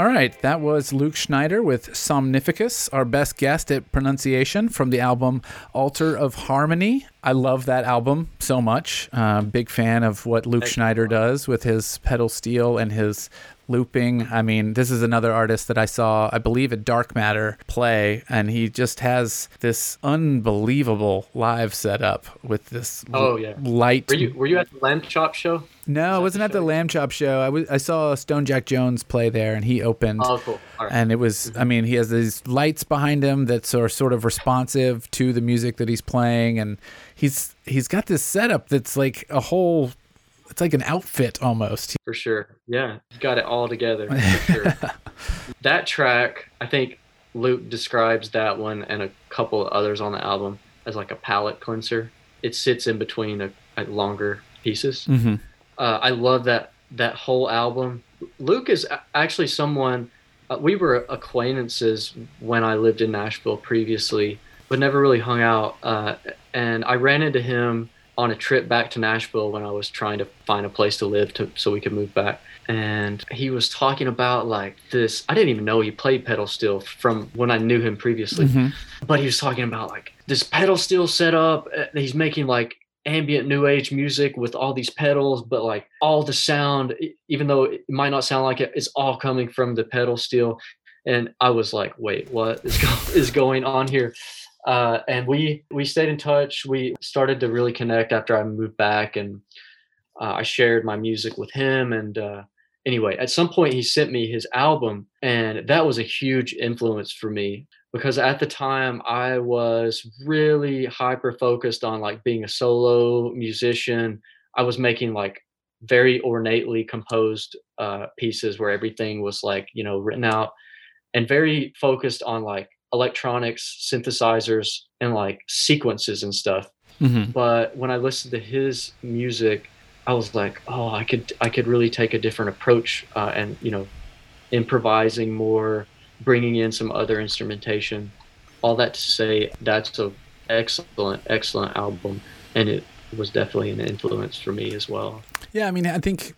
All right, that was Luke Schneider with Somnificus, our best guest at pronunciation from the album Altar of Harmony. I love that album so much. Uh, big fan of what Luke Schneider does with his pedal steel and his looping. I mean, this is another artist that I saw, I believe, at Dark Matter play, and he just has this unbelievable live setup with this oh yeah light. Were you were you at the Lambchop show? No, I wasn't at the Lambchop show. I was I saw Stone Jack Jones play there, and he opened. Oh, cool. And it was, I mean, he has these lights behind him that are sort of responsive to the music that he's playing, and he's he's got this setup that's like a whole it's like an outfit almost. For sure. Yeah. He's got it all together. For sure. that track, I think Luke describes that one and a couple of others on the album as like a palate cleanser. It sits in between a, a longer pieces. Mm-hmm. Uh, I love that that whole album. Luke is actually someone uh, we were acquaintances when I lived in Nashville previously, but never really hung out. Uh, and I ran into him on a trip back to Nashville when I was trying to find a place to live to so we could move back. And he was talking about like this. I didn't even know he played pedal steel from when I knew him previously. Mm-hmm. But he was talking about like this pedal steel setup. Uh, he's making like ambient new age music with all these pedals, but like all the sound, even though it might not sound like it, it's all coming from the pedal steel. And I was like, wait, what is, go- is going on here? Uh, and we we stayed in touch. We started to really connect after I moved back, and uh, I shared my music with him. And uh, anyway, at some point, he sent me his album, and that was a huge influence for me because at the time I was really hyper focused on like being a solo musician. I was making like very ornately composed uh, pieces where everything was like you know written out and very focused on like electronics, synthesizers, and like sequences and stuff. Mm-hmm. But when I listened to his music, I was like, oh, I could I could really take a different approach uh, and you know, improvising more, bringing in some other instrumentation. All that to say, that's a excellent excellent album, and it was definitely an influence for me as well. Yeah, I mean, I think,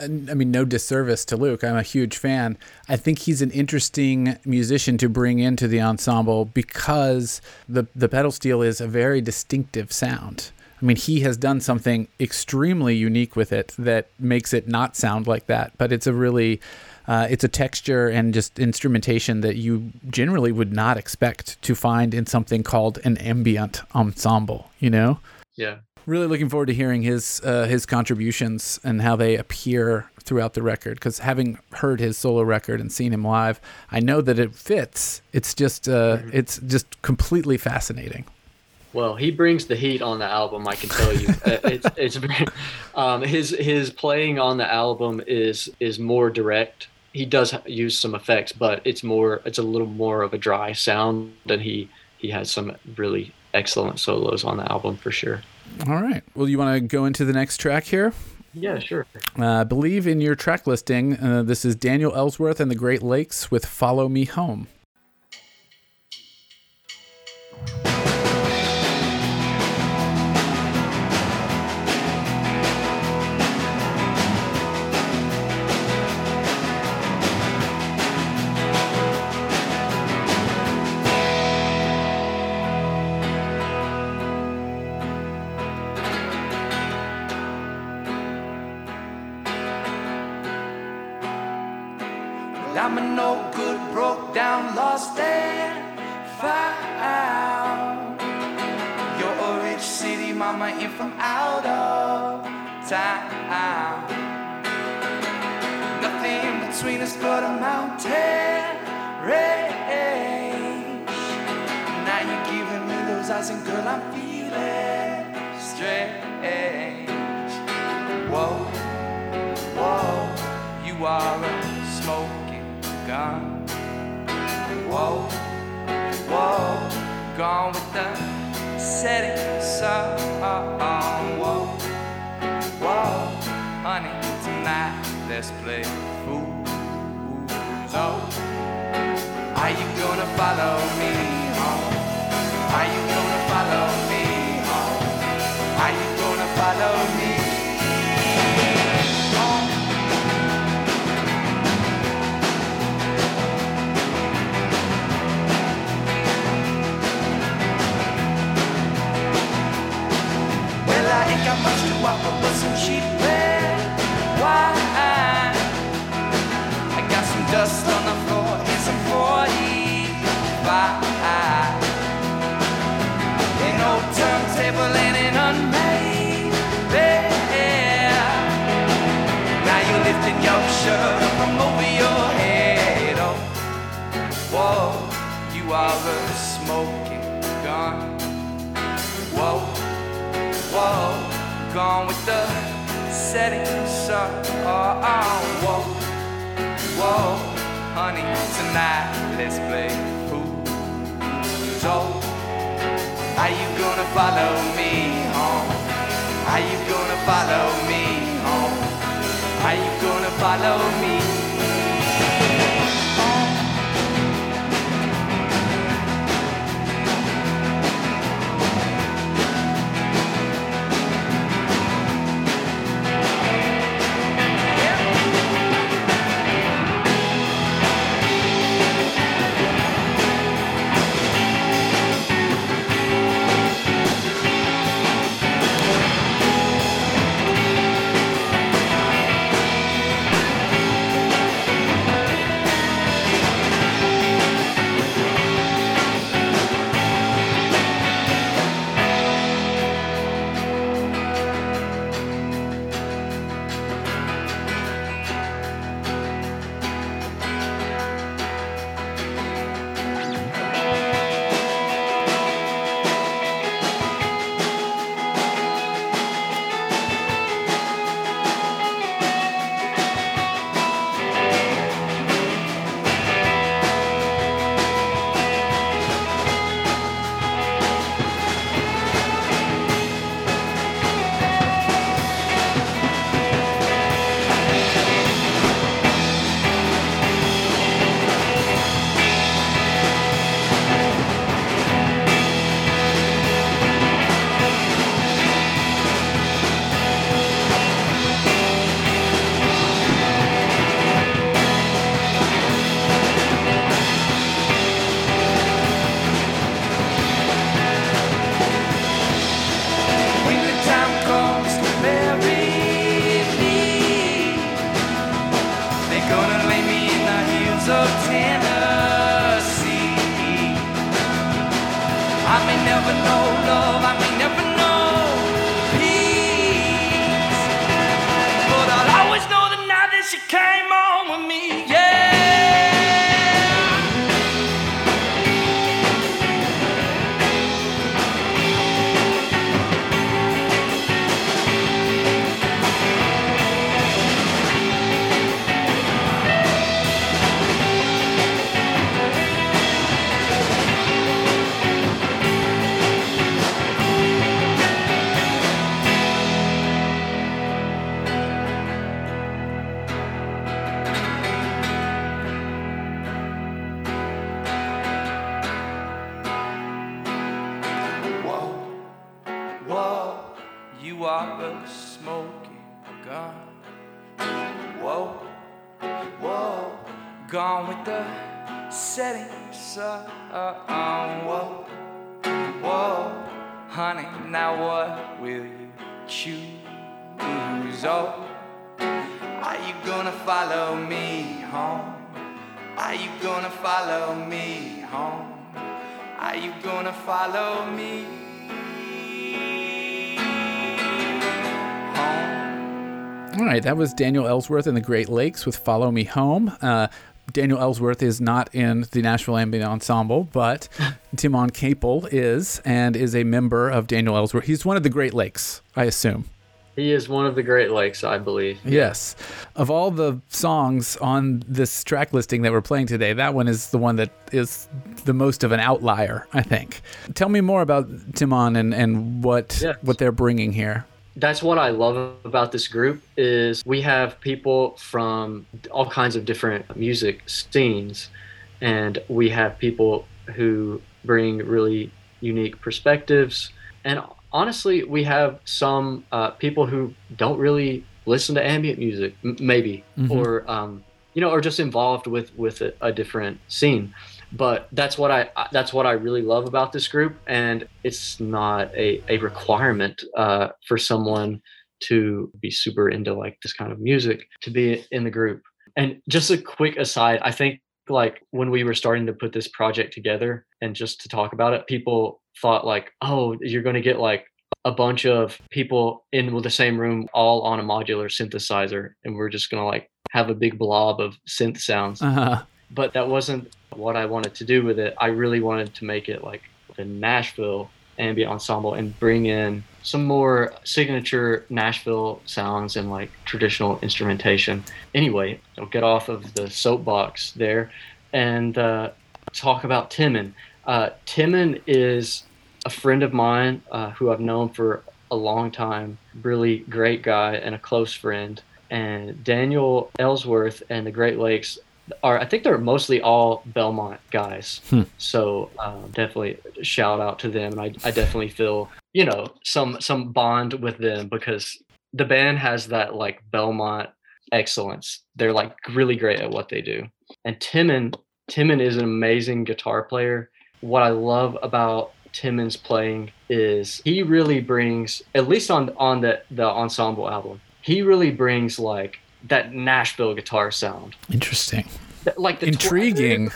I mean, no disservice to Luke. I'm a huge fan. I think he's an interesting musician to bring into the ensemble because the the pedal steel is a very distinctive sound. I mean, he has done something extremely unique with it that makes it not sound like that. But it's a really, uh, it's a texture and just instrumentation that you generally would not expect to find in something called an ambient ensemble. You know? Yeah, really looking forward to hearing his uh, his contributions and how they appear throughout the record. Because having heard his solo record and seen him live, I know that it fits. It's just uh, mm-hmm. it's just completely fascinating. Well, he brings the heat on the album. I can tell you, uh, it's it's very, um, his his playing on the album is is more direct. He does use some effects, but it's more it's a little more of a dry sound than he he has some really excellent solos on the album for sure. All right. Well, you want to go into the next track here? Yeah, sure. Uh, I believe in your track listing, uh, this is Daniel Ellsworth and the Great Lakes with Follow Me Home. mama in from out of town. Nothing between us but a mountain range. Now you're giving me those eyes, and girl, I'm feeling strange. Whoa, whoa, you are a smoking gun. Whoa, whoa, gone with the setting sun. Whoa, whoa, honey, tonight let's play fools. Oh, so, are you gonna follow me oh? home? Are you gonna follow me oh? home? Are you gonna follow me? Not much to offer but some cheap red wine. I got some dust on the floor and some 45. An old turntable and an unmade bed. Now you're lifting your shirt up from over your head. Oh, whoa, you are a smoking gun. Whoa, whoa, gone with the setting sun. Oh, oh, whoa, whoa, honey, tonight let's play fool. So, are you gonna follow me home? Are you gonna follow me home? Are you gonna follow me? That was Daniel Ellsworth in the Great Lakes with Follow Me Home. Uh, Daniel Ellsworth is not in the Nashville Ambient Ensemble, but Timon Capel is and is a member of Daniel Ellsworth. He's one of the Great Lakes, I assume. He is one of the Great Lakes, I believe. Yes. Of all the songs on this track listing that we're playing today, that one is the one that is the most of an outlier, I think. Tell me more about Timon and, and what Yes. what they're bringing here. That's what I love about this group is we have people from all kinds of different music scenes and we have people who bring really unique perspectives. And honestly we have some uh, people who don't really listen to ambient music m- maybe or um, you know or just involved with with a, a different scene but that's what I that's what I really love about this group, and it's not a a requirement uh, for someone to be super into like this kind of music to be in the group. And just a quick aside, I think like when we were starting to put this project together and just to talk about it, people thought like, oh, you're going to get like a bunch of people in the same room all on a modular synthesizer and we're just going to like have a big blob of synth sounds. Uh-huh. But that wasn't what I wanted to do with it. I really wanted to make it like the Nashville ambient ensemble and bring in some more signature Nashville sounds and like traditional instrumentation. Anyway, I'll get off of the soapbox there and uh, talk about Timon. Uh, Timon is a friend of mine uh, who I've known for a long time, really great guy and a close friend. And Daniel Ellsworth and the Great Lakes are I think they're mostly all Belmont guys. Hmm. So um, definitely shout out to them, and I, I definitely feel you know some some bond with them because the band has that like Belmont excellence. They're like really great at what they do. And Timon Timon is an amazing guitar player. What I love about Timon's playing is he really brings at least on on the the ensemble album. He really brings like that Nashville guitar sound. Interesting. Like the intriguing.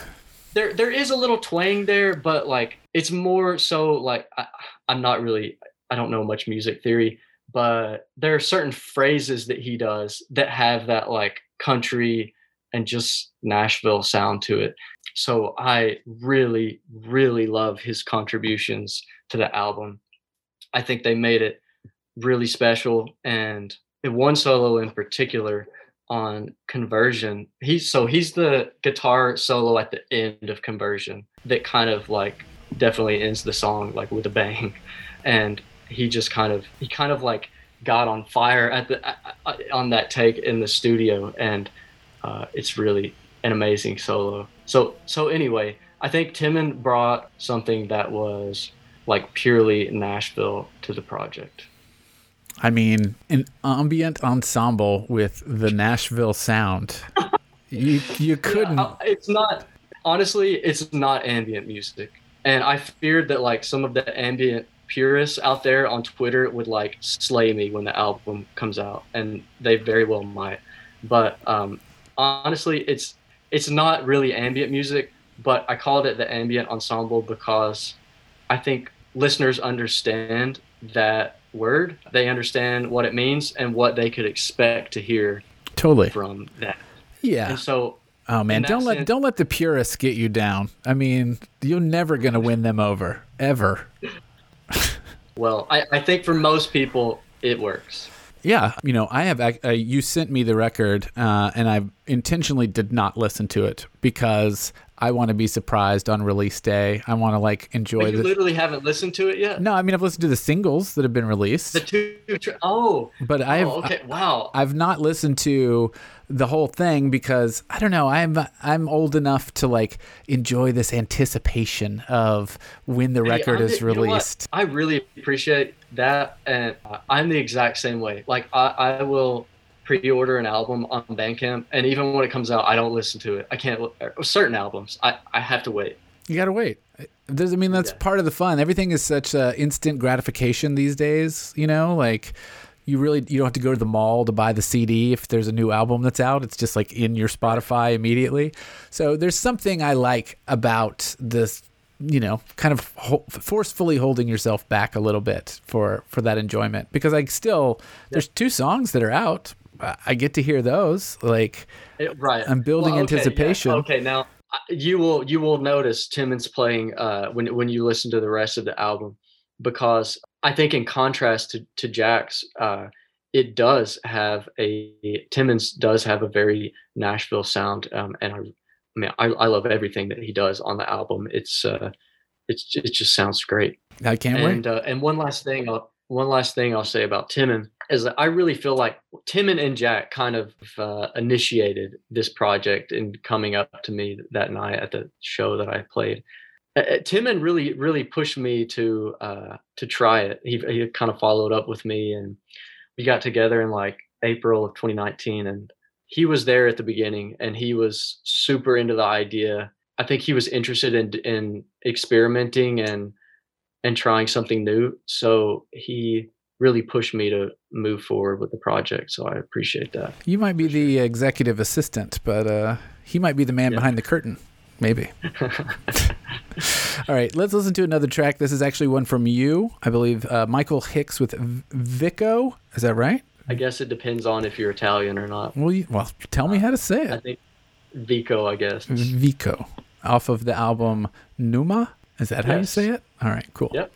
There, there is a little twang there, but like it's more so like I, I'm not really. I don't know much music theory, but there are certain phrases that he does that have that like country and just Nashville sound to it. So I really, really love his contributions to the album. I think they made it really special. And one solo in particular on conversion. He's so he's the guitar solo at the end of conversion that kind of like definitely ends the song like with a bang. And he just kind of he kind of like got on fire at the on that take in the studio. And uh, it's really an amazing solo. So so anyway i think timon brought something that was like purely nashville to the project I mean, an ambient ensemble with the Nashville sound. you you couldn't. Yeah, it's not honestly. It's not ambient music, and I feared that like some of the ambient purists out there on Twitter would like slay me when the album comes out, and they very well might. But um, honestly, it's it's not really ambient music, but I called it the ambient ensemble because I think listeners understand that word. They understand what it means and what they could expect to hear totally from that. Yeah. And so Oh man, don't let sense, don't let the purists get you down. I mean, you're never gonna win them over. Ever. well, I, I think for most people it works. Yeah, you know, I have. Uh, you sent me the record, uh, and I intentionally did not listen to it because I want to be surprised on release day. I want to like enjoy. But you literally haven't listened to it yet. No, I mean I've listened to the singles that have been released. The two. Oh. But I have. Oh, okay. Wow. I've not listened to the whole thing because I don't know. I'm I'm old enough to like enjoy this anticipation of when the record hey, is released. I really appreciate that, and uh, I'm the exact same way. Like I, I will pre-order an album on Bandcamp, and even when it comes out, I don't listen to it. I can't. Certain albums, I I have to wait. You gotta wait. There's, I mean, that's yeah. part of the fun. Everything is such uh, instant gratification these days. You know, like you really you don't have to go to the mall to buy the CD if there's a new album that's out. It's just like in your Spotify immediately. So there's something I like about this you know kind of ho- forcefully holding yourself back a little bit for for that enjoyment because I still there's two songs that are out I get to hear those. Like, right. I'm building well, okay, anticipation. Yeah. Okay, now you will you will notice Timon's playing uh, when when you listen to the rest of the album, because I think in contrast to to Jack's, uh, it does have a Timmons does have a very Nashville sound, um, and I, I mean I, I love everything that he does on the album. It's uh, it's it just sounds great. I can't and, wait. Uh, and one last thing, I'll, one last thing I'll say about Timon is I really feel like Timon and Jack kind of uh, initiated this project in coming up to me that night at the show that I played. Uh, Timon really, really pushed me to uh, to try it. He, he kind of followed up with me, and we got together in like April of 2019, and he was there at the beginning, and he was super into the idea. I think he was interested in in experimenting and and trying something new. So he really pushed me to move forward with the project. So I appreciate that. You might be the executive assistant, but uh, he might be the man Yeah. behind the curtain. Maybe. All right, let's listen to another track. This is actually one from you, I believe, uh, Michael Hicks with V- Vico. Is that right? I guess it depends on if you're Italian or not. Well, you, well, tell me how to say it. I think Vico, I guess. Vico, off of the album Numa. Is that how you say it? All right, cool. Yep.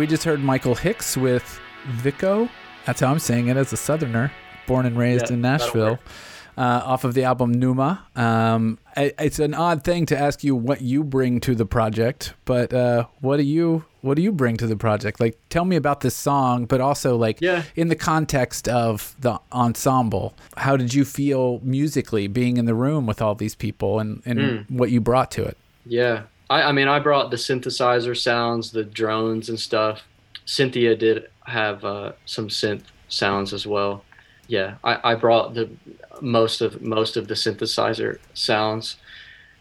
We just heard Michael Hicks with Vico. That's how I'm saying it as a Southerner, born and raised Yeah, in Nashville. Uh, off of the album Numa. Um, I, it's an odd thing to ask you what you bring to the project, but uh, what do you what do you bring to the project? Like, tell me about this song, but also like Yeah. in the context of the ensemble. How did you feel musically being in the room with all these people and, and Mm. what you brought to it? Yeah. I, I mean, I brought the synthesizer sounds, the drones and stuff. Cynthia did have uh, some synth sounds as well. Yeah, I, I brought the most of most of the synthesizer sounds,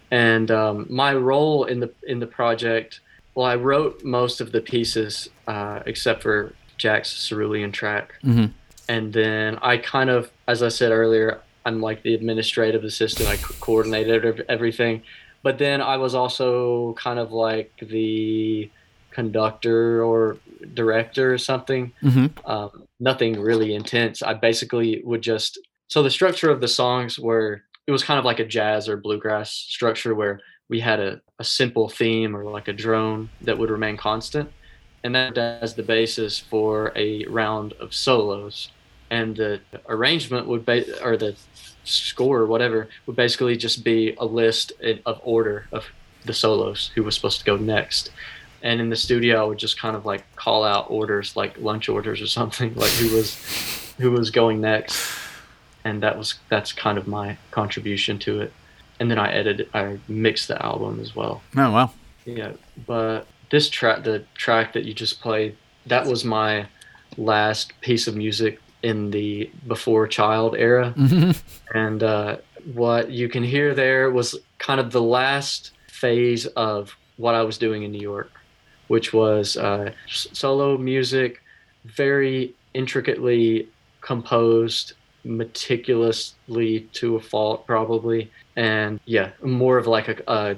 and um, my role in the in the project. Well, I wrote most of the pieces uh, except for Jack's cerulean track, Mhm. and then I kind of, as I said earlier, I'm like the administrative assistant. I co- coordinated everything but then I was also kind of like the conductor or director or something. Mm-hmm. Um, nothing really intense. I basically would just so the structure of the songs were it was kind of like a jazz or bluegrass structure where we had a, a simple theme or like a drone that would remain constant, and that as the basis for a round of solos. And the arrangement would be, or the score or whatever would basically just be a list of order of the solos who was supposed to go next. And in the studio i would just kind of like call out orders like lunch orders or something like who was who was going next. And that was that's kind of my contribution to it. And then i edited i mixed the album as well. Oh well. yeah but this track the track that you just played that was my last piece of music in the before child era Mhm. and uh, what you can hear there was kind of the last phase of what I was doing in New York, which was uh, solo music, very intricately composed, meticulously to a fault, probably, and yeah, more of like a. a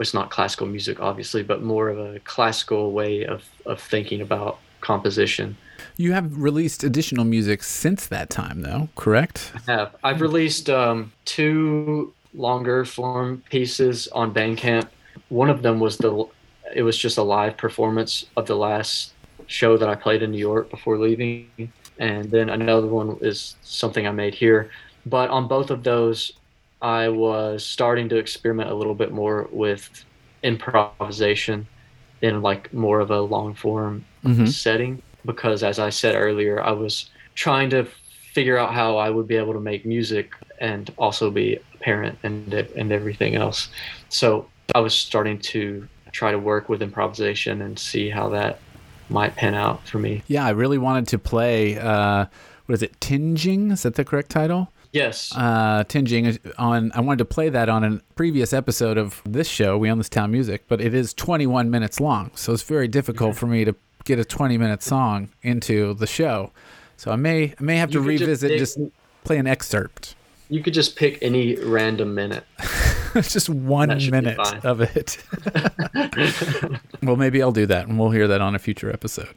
it's not classical music, obviously, but more of a classical way of, of thinking about composition. You have released additional music since that time, though, correct? I have. I've released um, two longer form pieces on Bandcamp. One of them was the it was just a live performance of the last show that I played in New York before leaving, and then another one is something I made here. But on both of those, I was starting to experiment a little bit more with improvisation in like more of a long form Mm-hmm. setting because as I said earlier, I was trying to figure out how I would be able to make music and also be a parent and and everything else. So I was starting to try to work with improvisation and see how that might pan out for me. Yeah, I really wanted to play. Uh, what is it? Tinging? Is that the correct title? Yes. Uh, Tinging on. I wanted to play that on a previous episode of this show. We own this town music, but it is 21 minutes long, so it's very difficult for me to get a 20 minute song into the show. So I may I may have to could just revisit pick- just play an excerpt. you could just pick any random minute. Just one That should be minute of it. well, maybe I'll do that, and we'll hear that on a future episode.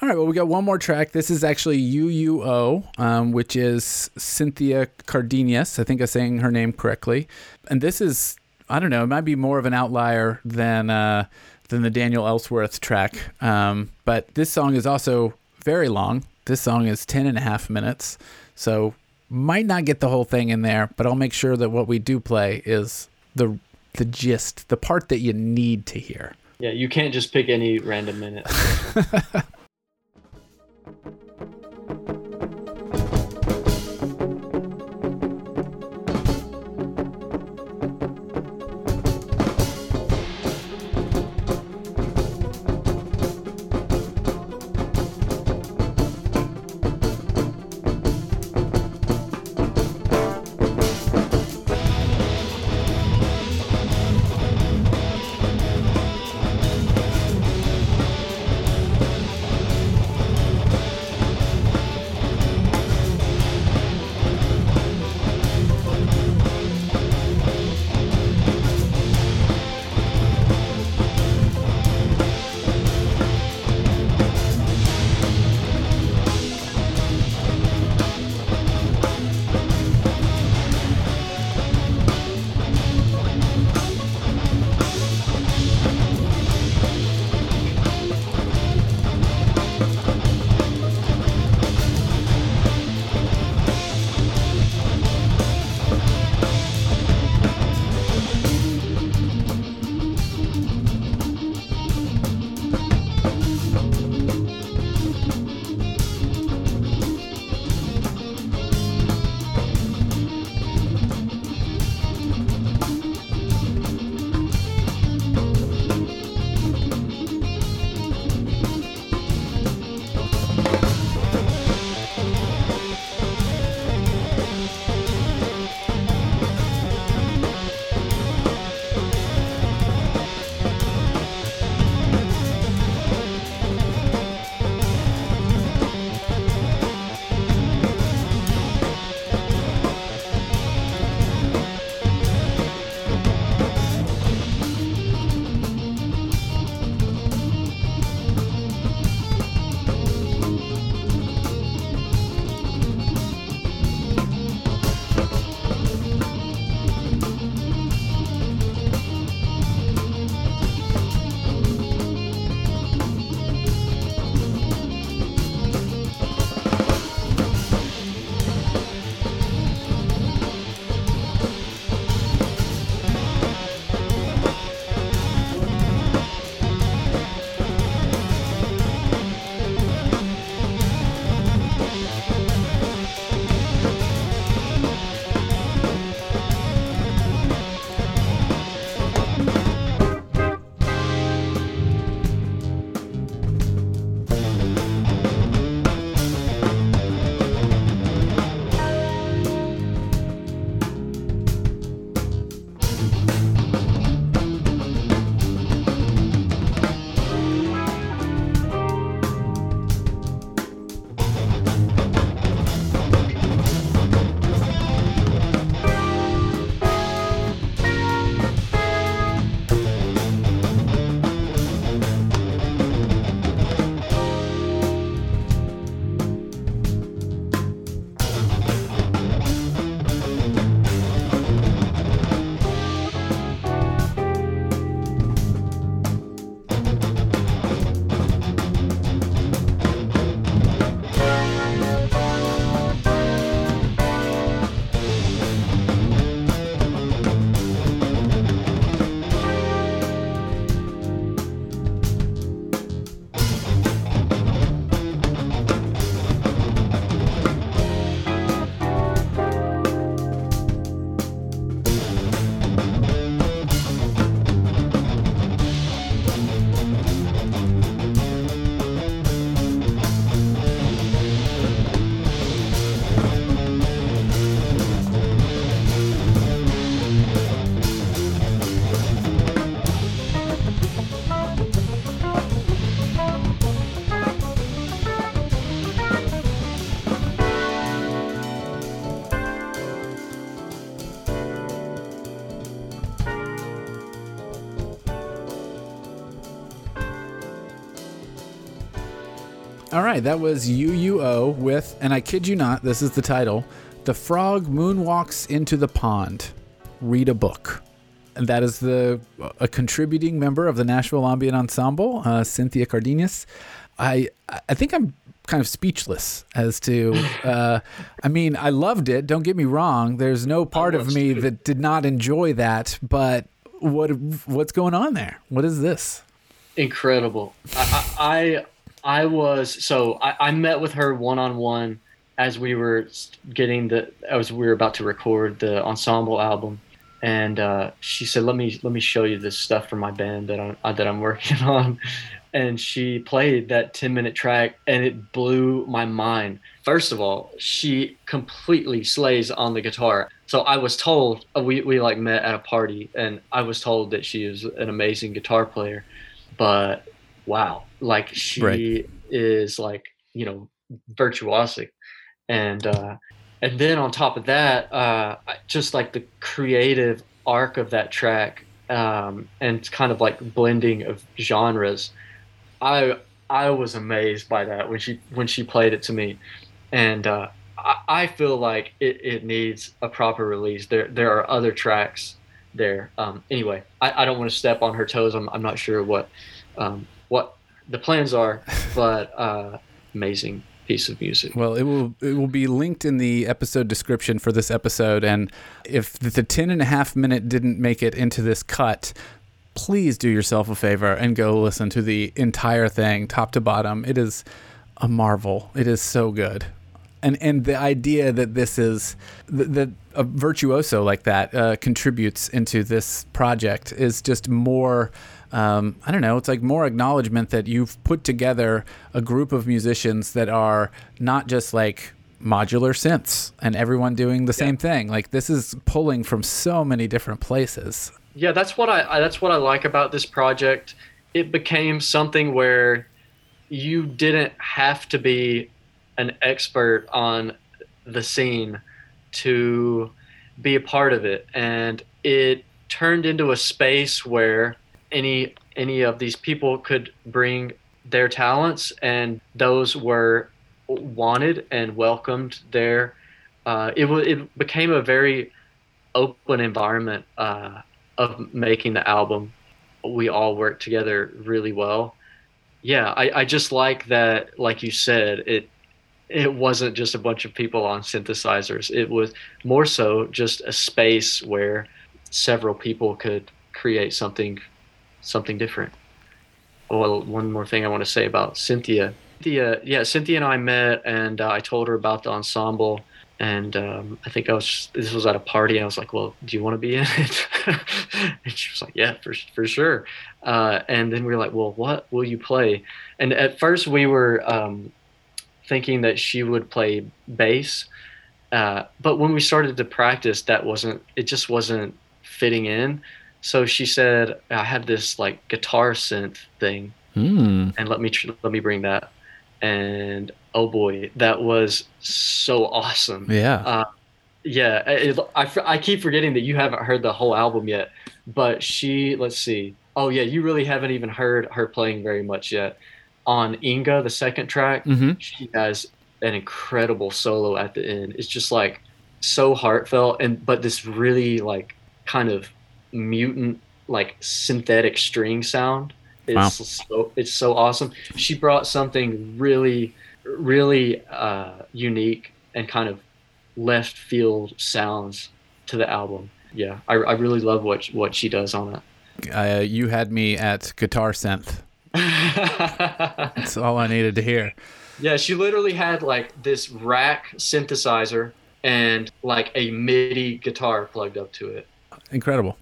All right, well, we got one more track. This is actually UUO, um, which is Cynthia Cardenas. I think I'm saying her name correctly. And this is, I don't know, it might be more of an outlier than uh, than the Daniel Ellsworth track. Um, but this song is also very long. This song is 10 and a half minutes. So might not get the whole thing in there, but I'll make sure that what we do play is the the gist, the part that you need to hear. yeah, you can't just pick any random minute. right, that was UUO with, and I kid you not, this is the title The Frog Moonwalks into the Pond. Read a book. And that is the a contributing member of the Nashville Ambient Ensemble, uh, Cynthia Cardenas. I I think I'm kind of speechless as to. Uh, I mean, I loved it. Don't get me wrong. There's no part of me too. that did not enjoy that. But what what's going on there? What is this? incredible. I, I I I was so I, I met with her one on one as we were getting the as we were about to record the ensemble album, and uh, she said, "Let me let me show you this stuff for my band that I'm uh, that I'm working on." And she played that 10 minute track and it blew my mind. First of all, she completely slays on the guitar. So I was told uh, we, we like met at a party and I was told that she is an amazing guitar player but wow like she Right. is like you know virtuosic and uh and then on top of that uh just like the creative arc of that track um and kind of like blending of genres i i was amazed by that when she when she played it to me and uh i, I feel like it, it needs a proper release there there are other tracks there. Um, anyway, I, I don't want to step on her toes. I'm, I'm not sure what um, what the plans are, but uh, amazing piece of music. Well, it will it will be linked in the episode description for this episode. And if the 10 and a half minute didn't make it into this cut, please do yourself a favor and go listen to the entire thing, top to bottom. It is a marvel. It is so good. And, and the idea that this is that a virtuoso like that uh, contributes into this project is just more um, I don't know. It's like more acknowledgement that you've put together a group of musicians that are not just like modular synths and everyone doing the same thing. Like this is pulling from so many different places. yeah that's what I, I that's what i like about this project it became something where you didn't have to be an expert on the scene to be a part of it and it turned into a space where any any of these people could bring their talents and those were wanted and welcomed there uh, it, wa it became a very open environment uh, of making the album. We all worked together really well. Yeah, I, I just like that. Like you said, it it wasn't just a bunch of people on synthesizers. It was more so just a space where several people could create something something different. Well, one more thing I want to say about Cynthia. Cynthia, yeah, Cynthia and I met, and uh, I told her about the ensemble and um, I think I was this was at a party. I was like, "Well, do you want to be in it?" and she was like, "Yeah, for for sure." Uh, and then we were like, "Well, what will you play?" And at first, we were um, thinking that she would play bass, uh, but when we started to practice, that wasn't. It just wasn't fitting in. So she said, "I have this like guitar synth thing, Hmm. and let me tr- let me bring that." And oh boy, that was so awesome. Yeah. Uh, yeah, it, I, I keep forgetting that you haven't heard the whole album yet. But she, let's see. Oh yeah, you really haven't even heard her playing very much yet. On Inga, the second track, hmm she has an incredible solo at the end. It's just like so heartfelt, and but this really like kind of mutant, like synthetic string sound. It's Wow. so it's so awesome. She brought something really, really uh, unique and kind of left field sounds to the album. Yeah, I, I really love what what she does on it. Uh, you had me at guitar synth. That's all I needed to hear. Yeah, she literally had like this rack synthesizer and like a MIDI guitar plugged up to it. Incredible.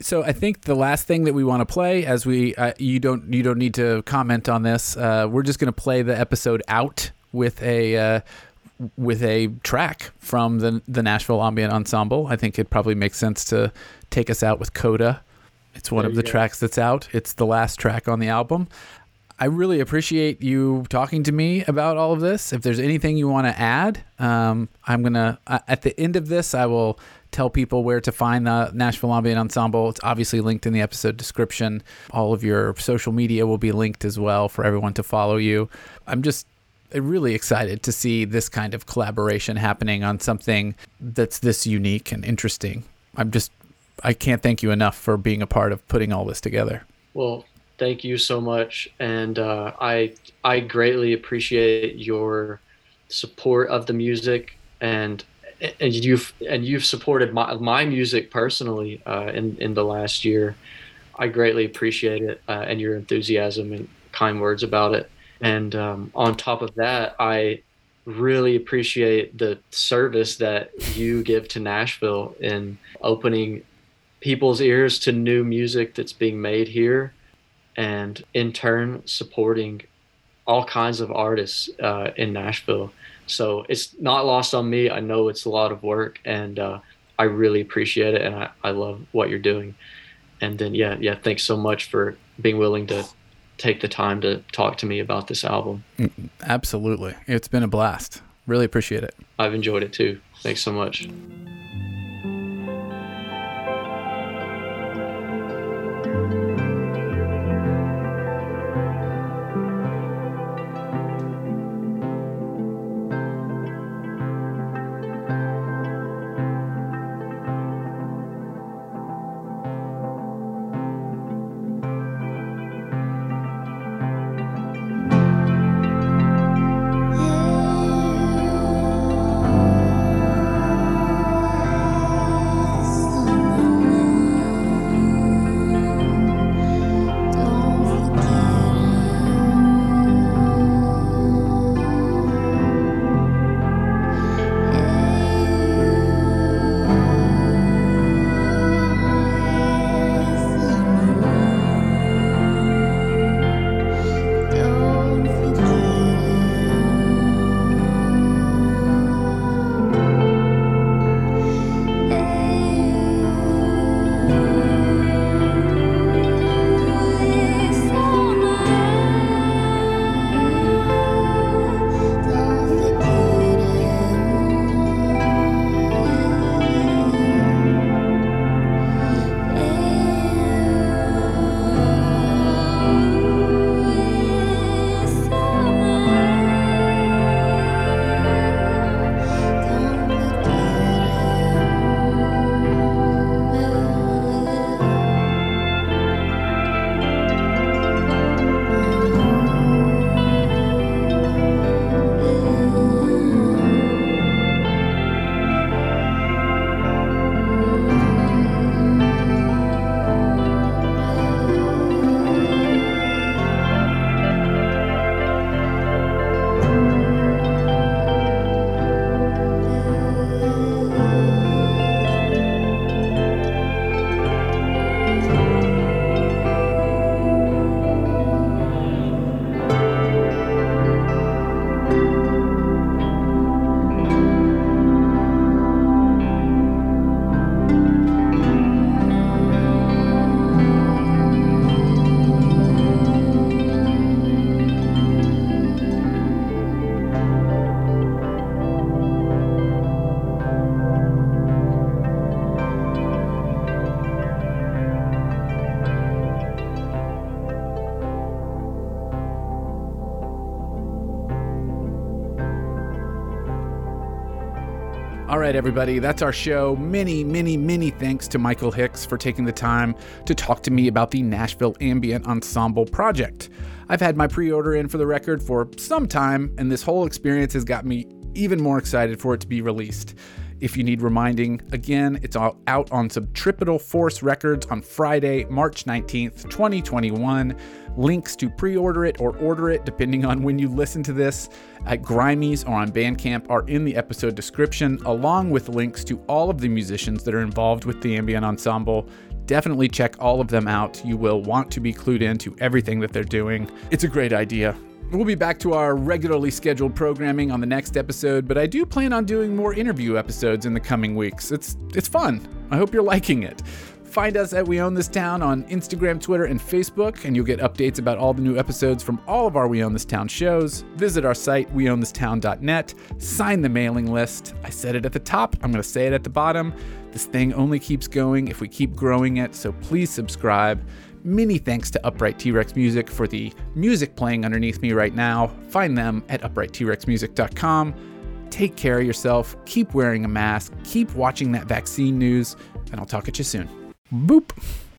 So I think the last thing that we want to play, as we uh, you don't you don't need to comment on this. Uh, we're just going to play the episode out with a uh, with a track from the the Nashville Ambient Ensemble. I think it probably makes sense to take us out with Coda. It's one There of the go. tracks that's out. It's the last track on the album. I really appreciate you talking to me about all of this. If there's anything you want to add, um, I'm gonna uh, at the end of this, I will tell people where to find the Nashville Ambient Ensemble. It's obviously linked in the episode description. All of your social media will be linked as well for everyone to follow you. I'm just really excited to see this kind of collaboration happening on something that's this unique and interesting. I'm just, I can't thank you enough for being a part of putting all this together. Well, thank you so much, and uh, I I greatly appreciate your support of the music and and you've and you've supported my my music personally uh, in in the last year. I greatly appreciate it uh, and your enthusiasm and kind words about it. And um, on top of that, I really appreciate the service that you give to Nashville in opening people's ears to new music that's being made here and in turn supporting all kinds of artists uh, in Nashville. So it's not lost on me. I know it's a lot of work and uh, I really appreciate it and I, I love what you're doing. And then, yeah, yeah, thanks so much for being willing to take the time to talk to me about this album. Absolutely. It's been a blast. Really appreciate it. I've enjoyed it too. Thanks so much. Right, everybody, that's our show. Many, many, many thanks to Michael Hicks for taking the time to talk to me about the Nashville Ambient Ensemble project. I've had my pre order in for the record for some time, and this whole experience has got me even more excited for it to be released. If you need reminding, again, it's all out on Subtripital Force Records on Friday, March 19th, 2021. Links to pre order it or order it, depending on when you listen to this, at Grimey's or on Bandcamp are in the episode description, along with links to all of the musicians that are involved with the Ambient Ensemble. Definitely check all of them out. You will want to be clued in to everything that they're doing. It's a great idea. We'll be back to our regularly scheduled programming on the next episode, but I do plan on doing more interview episodes in the coming weeks. It's it's fun. I hope you're liking it. Find us at We Own This Town on Instagram, Twitter, and Facebook, and you'll get updates about all the new episodes from all of our We Own This Town shows. Visit our site, weownthistown.net. Sign the mailing list. I said it at the top, I'm going to say it at the bottom. This thing only keeps going if we keep growing it, so please subscribe. Many thanks to Upright T Rex Music for the music playing underneath me right now. Find them at uprighttrexmusic.com. Take care of yourself, keep wearing a mask, keep watching that vaccine news, and I'll talk at you soon. Boop.